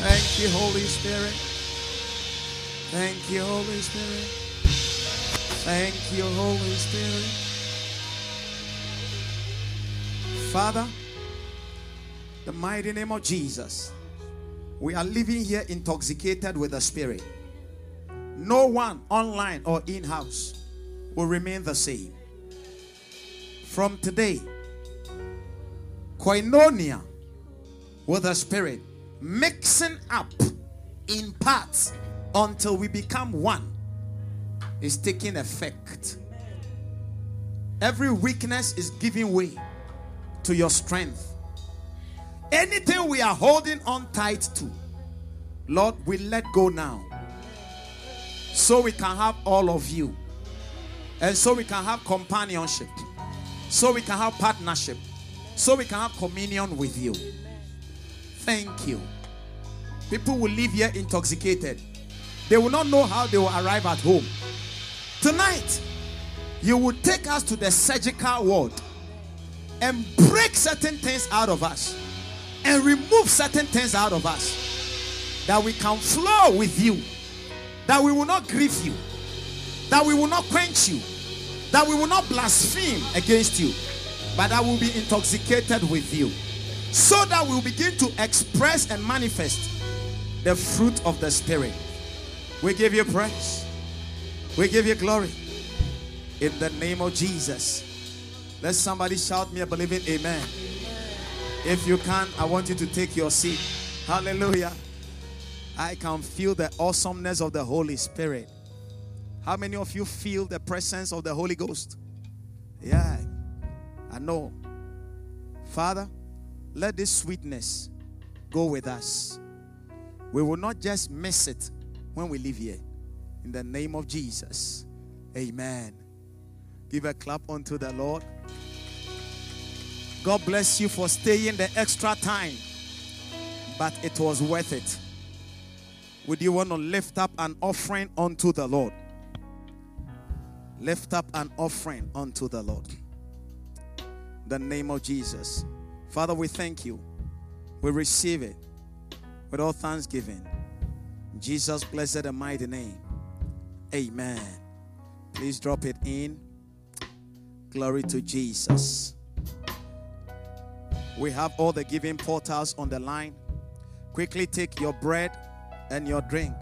Thank you, Holy Spirit. Thank you, Holy Spirit. Thank you, Holy Spirit. Father, the mighty name of Jesus, we are living here intoxicated with the Spirit. No one online or in house will remain the same. From today, koinonia with the Spirit, mixing up in parts until we become one, is taking effect. Every weakness is giving way to your strength. Anything we are holding on tight to, Lord, we let go now. So we can have all of you. And so we can have companionship. So we can have partnership. So we can have communion with you. Thank you. People will leave here intoxicated. They will not know how they will arrive at home. Tonight, you will take us to the surgical ward and break certain things out of us and remove certain things out of us that we can flow with you, that we will not grieve you, that we will not quench you, that we will not blaspheme against you, but that we will be intoxicated with you, so that we will begin to express and manifest the fruit of the Spirit. We give you praise, we give you glory in the name of Jesus. Let somebody shout me a believing amen. If you can, I want you to take your seat. Hallelujah. I can feel the awesomeness of the Holy Spirit. How many of you feel the presence of the Holy Ghost? Yeah, I know. Father, let this sweetness go with us. We will not just miss it when we leave here. In the name of Jesus. Amen. Give a clap unto the Lord. God bless you for staying the extra time, but it was worth it. Would you want to lift up an offering unto the Lord? Lift up an offering unto the Lord. The name of Jesus. Father, we thank you. We receive it with all thanksgiving. In Jesus' blessed and mighty name. Amen. Please drop it in. Glory to Jesus. We have all the giving portals on the line. Quickly take your bread and your drink.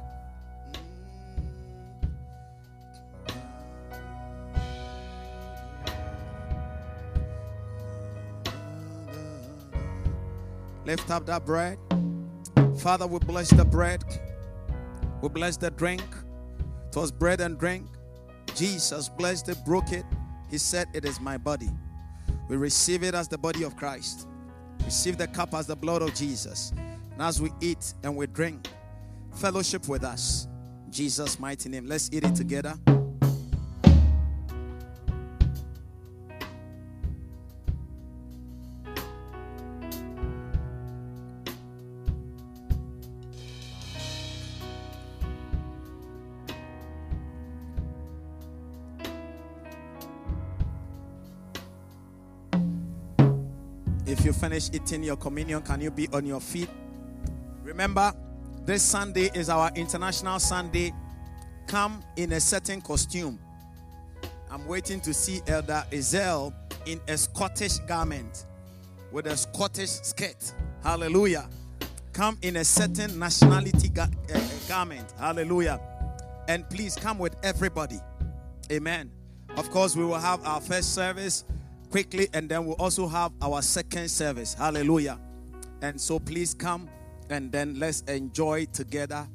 Lift up that bread. Father, we bless the bread. We bless the drink. It was bread and drink. Jesus blessed it, broke it. He said, It is my body. We receive it as the body of Christ. Receive the cup as the blood of Jesus. And as we eat and we drink, fellowship with us. In Jesus' mighty name. Let's eat it together. Finish eating your communion, can you be on your feet? Remember, this Sunday is our International Sunday. Come in a certain costume. I'm waiting to see Elder Ezel in a Scottish garment with a Scottish skirt. Hallelujah. Come in a certain nationality ga- uh, garment. Hallelujah. And please come with everybody. Amen. Of course, we will have our first service quickly and then we'll also have our second service. Hallelujah. And so please come and then let's enjoy together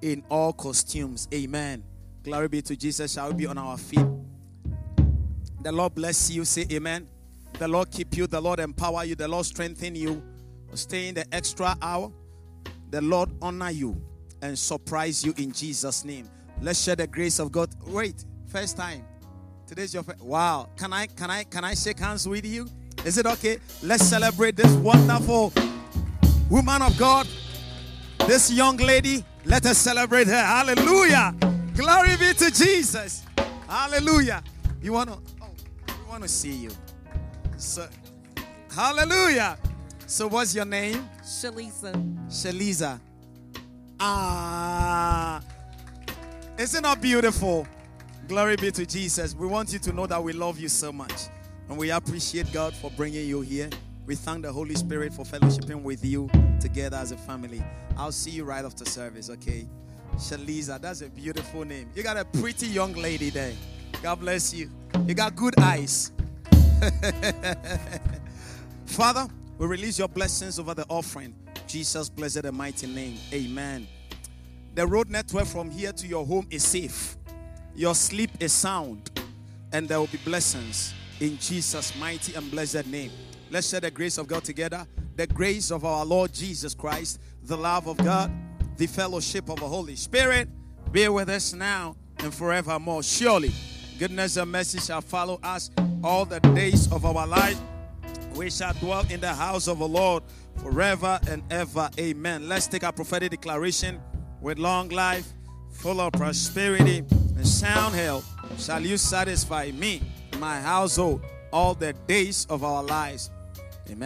in all costumes. Amen. Glory be to Jesus. Shall we be on our feet? The Lord bless you. Say amen. The Lord keep you. The Lord empower you. The Lord strengthen you. Stay in the extra hour. The Lord honor you and surprise you in Jesus' name. Let's share the grace of God. Wait, first time. Today's your first. Wow. Can I can I can I shake hands with you? Is it okay? Let's celebrate this wonderful woman of God, this young lady. Let us celebrate her. Hallelujah. Glory be to Jesus. Hallelujah. You want to? Oh, we want to see you. So, hallelujah. So, what's your name? Shalisa. Shaliza. Ah, isn't that beautiful? Glory be to Jesus. We want you to know that we love you so much. And we appreciate God for bringing you here. We thank the Holy Spirit for fellowshipping with you together as a family. I'll see you right after service, okay? Shaliza, that's a beautiful name. You got a pretty young lady there. God bless you. You got good eyes. Father, we release your blessings over the offering. Jesus, blessed and mighty name. Amen. The road network from here to your home is safe. Your sleep is sound. And there will be blessings in Jesus' mighty and blessed name. Let's share the grace of God together. The grace of our Lord Jesus Christ, the love of God, the fellowship of the Holy Spirit be with us now and forevermore. Surely, goodness and mercy shall follow us all the days of our life. We shall dwell in the house of the Lord forever and ever. Amen. Let's take our prophetic declaration with long life, full of prosperity and sound health. Shall you satisfy me, my household, all the days of our lives? Amen.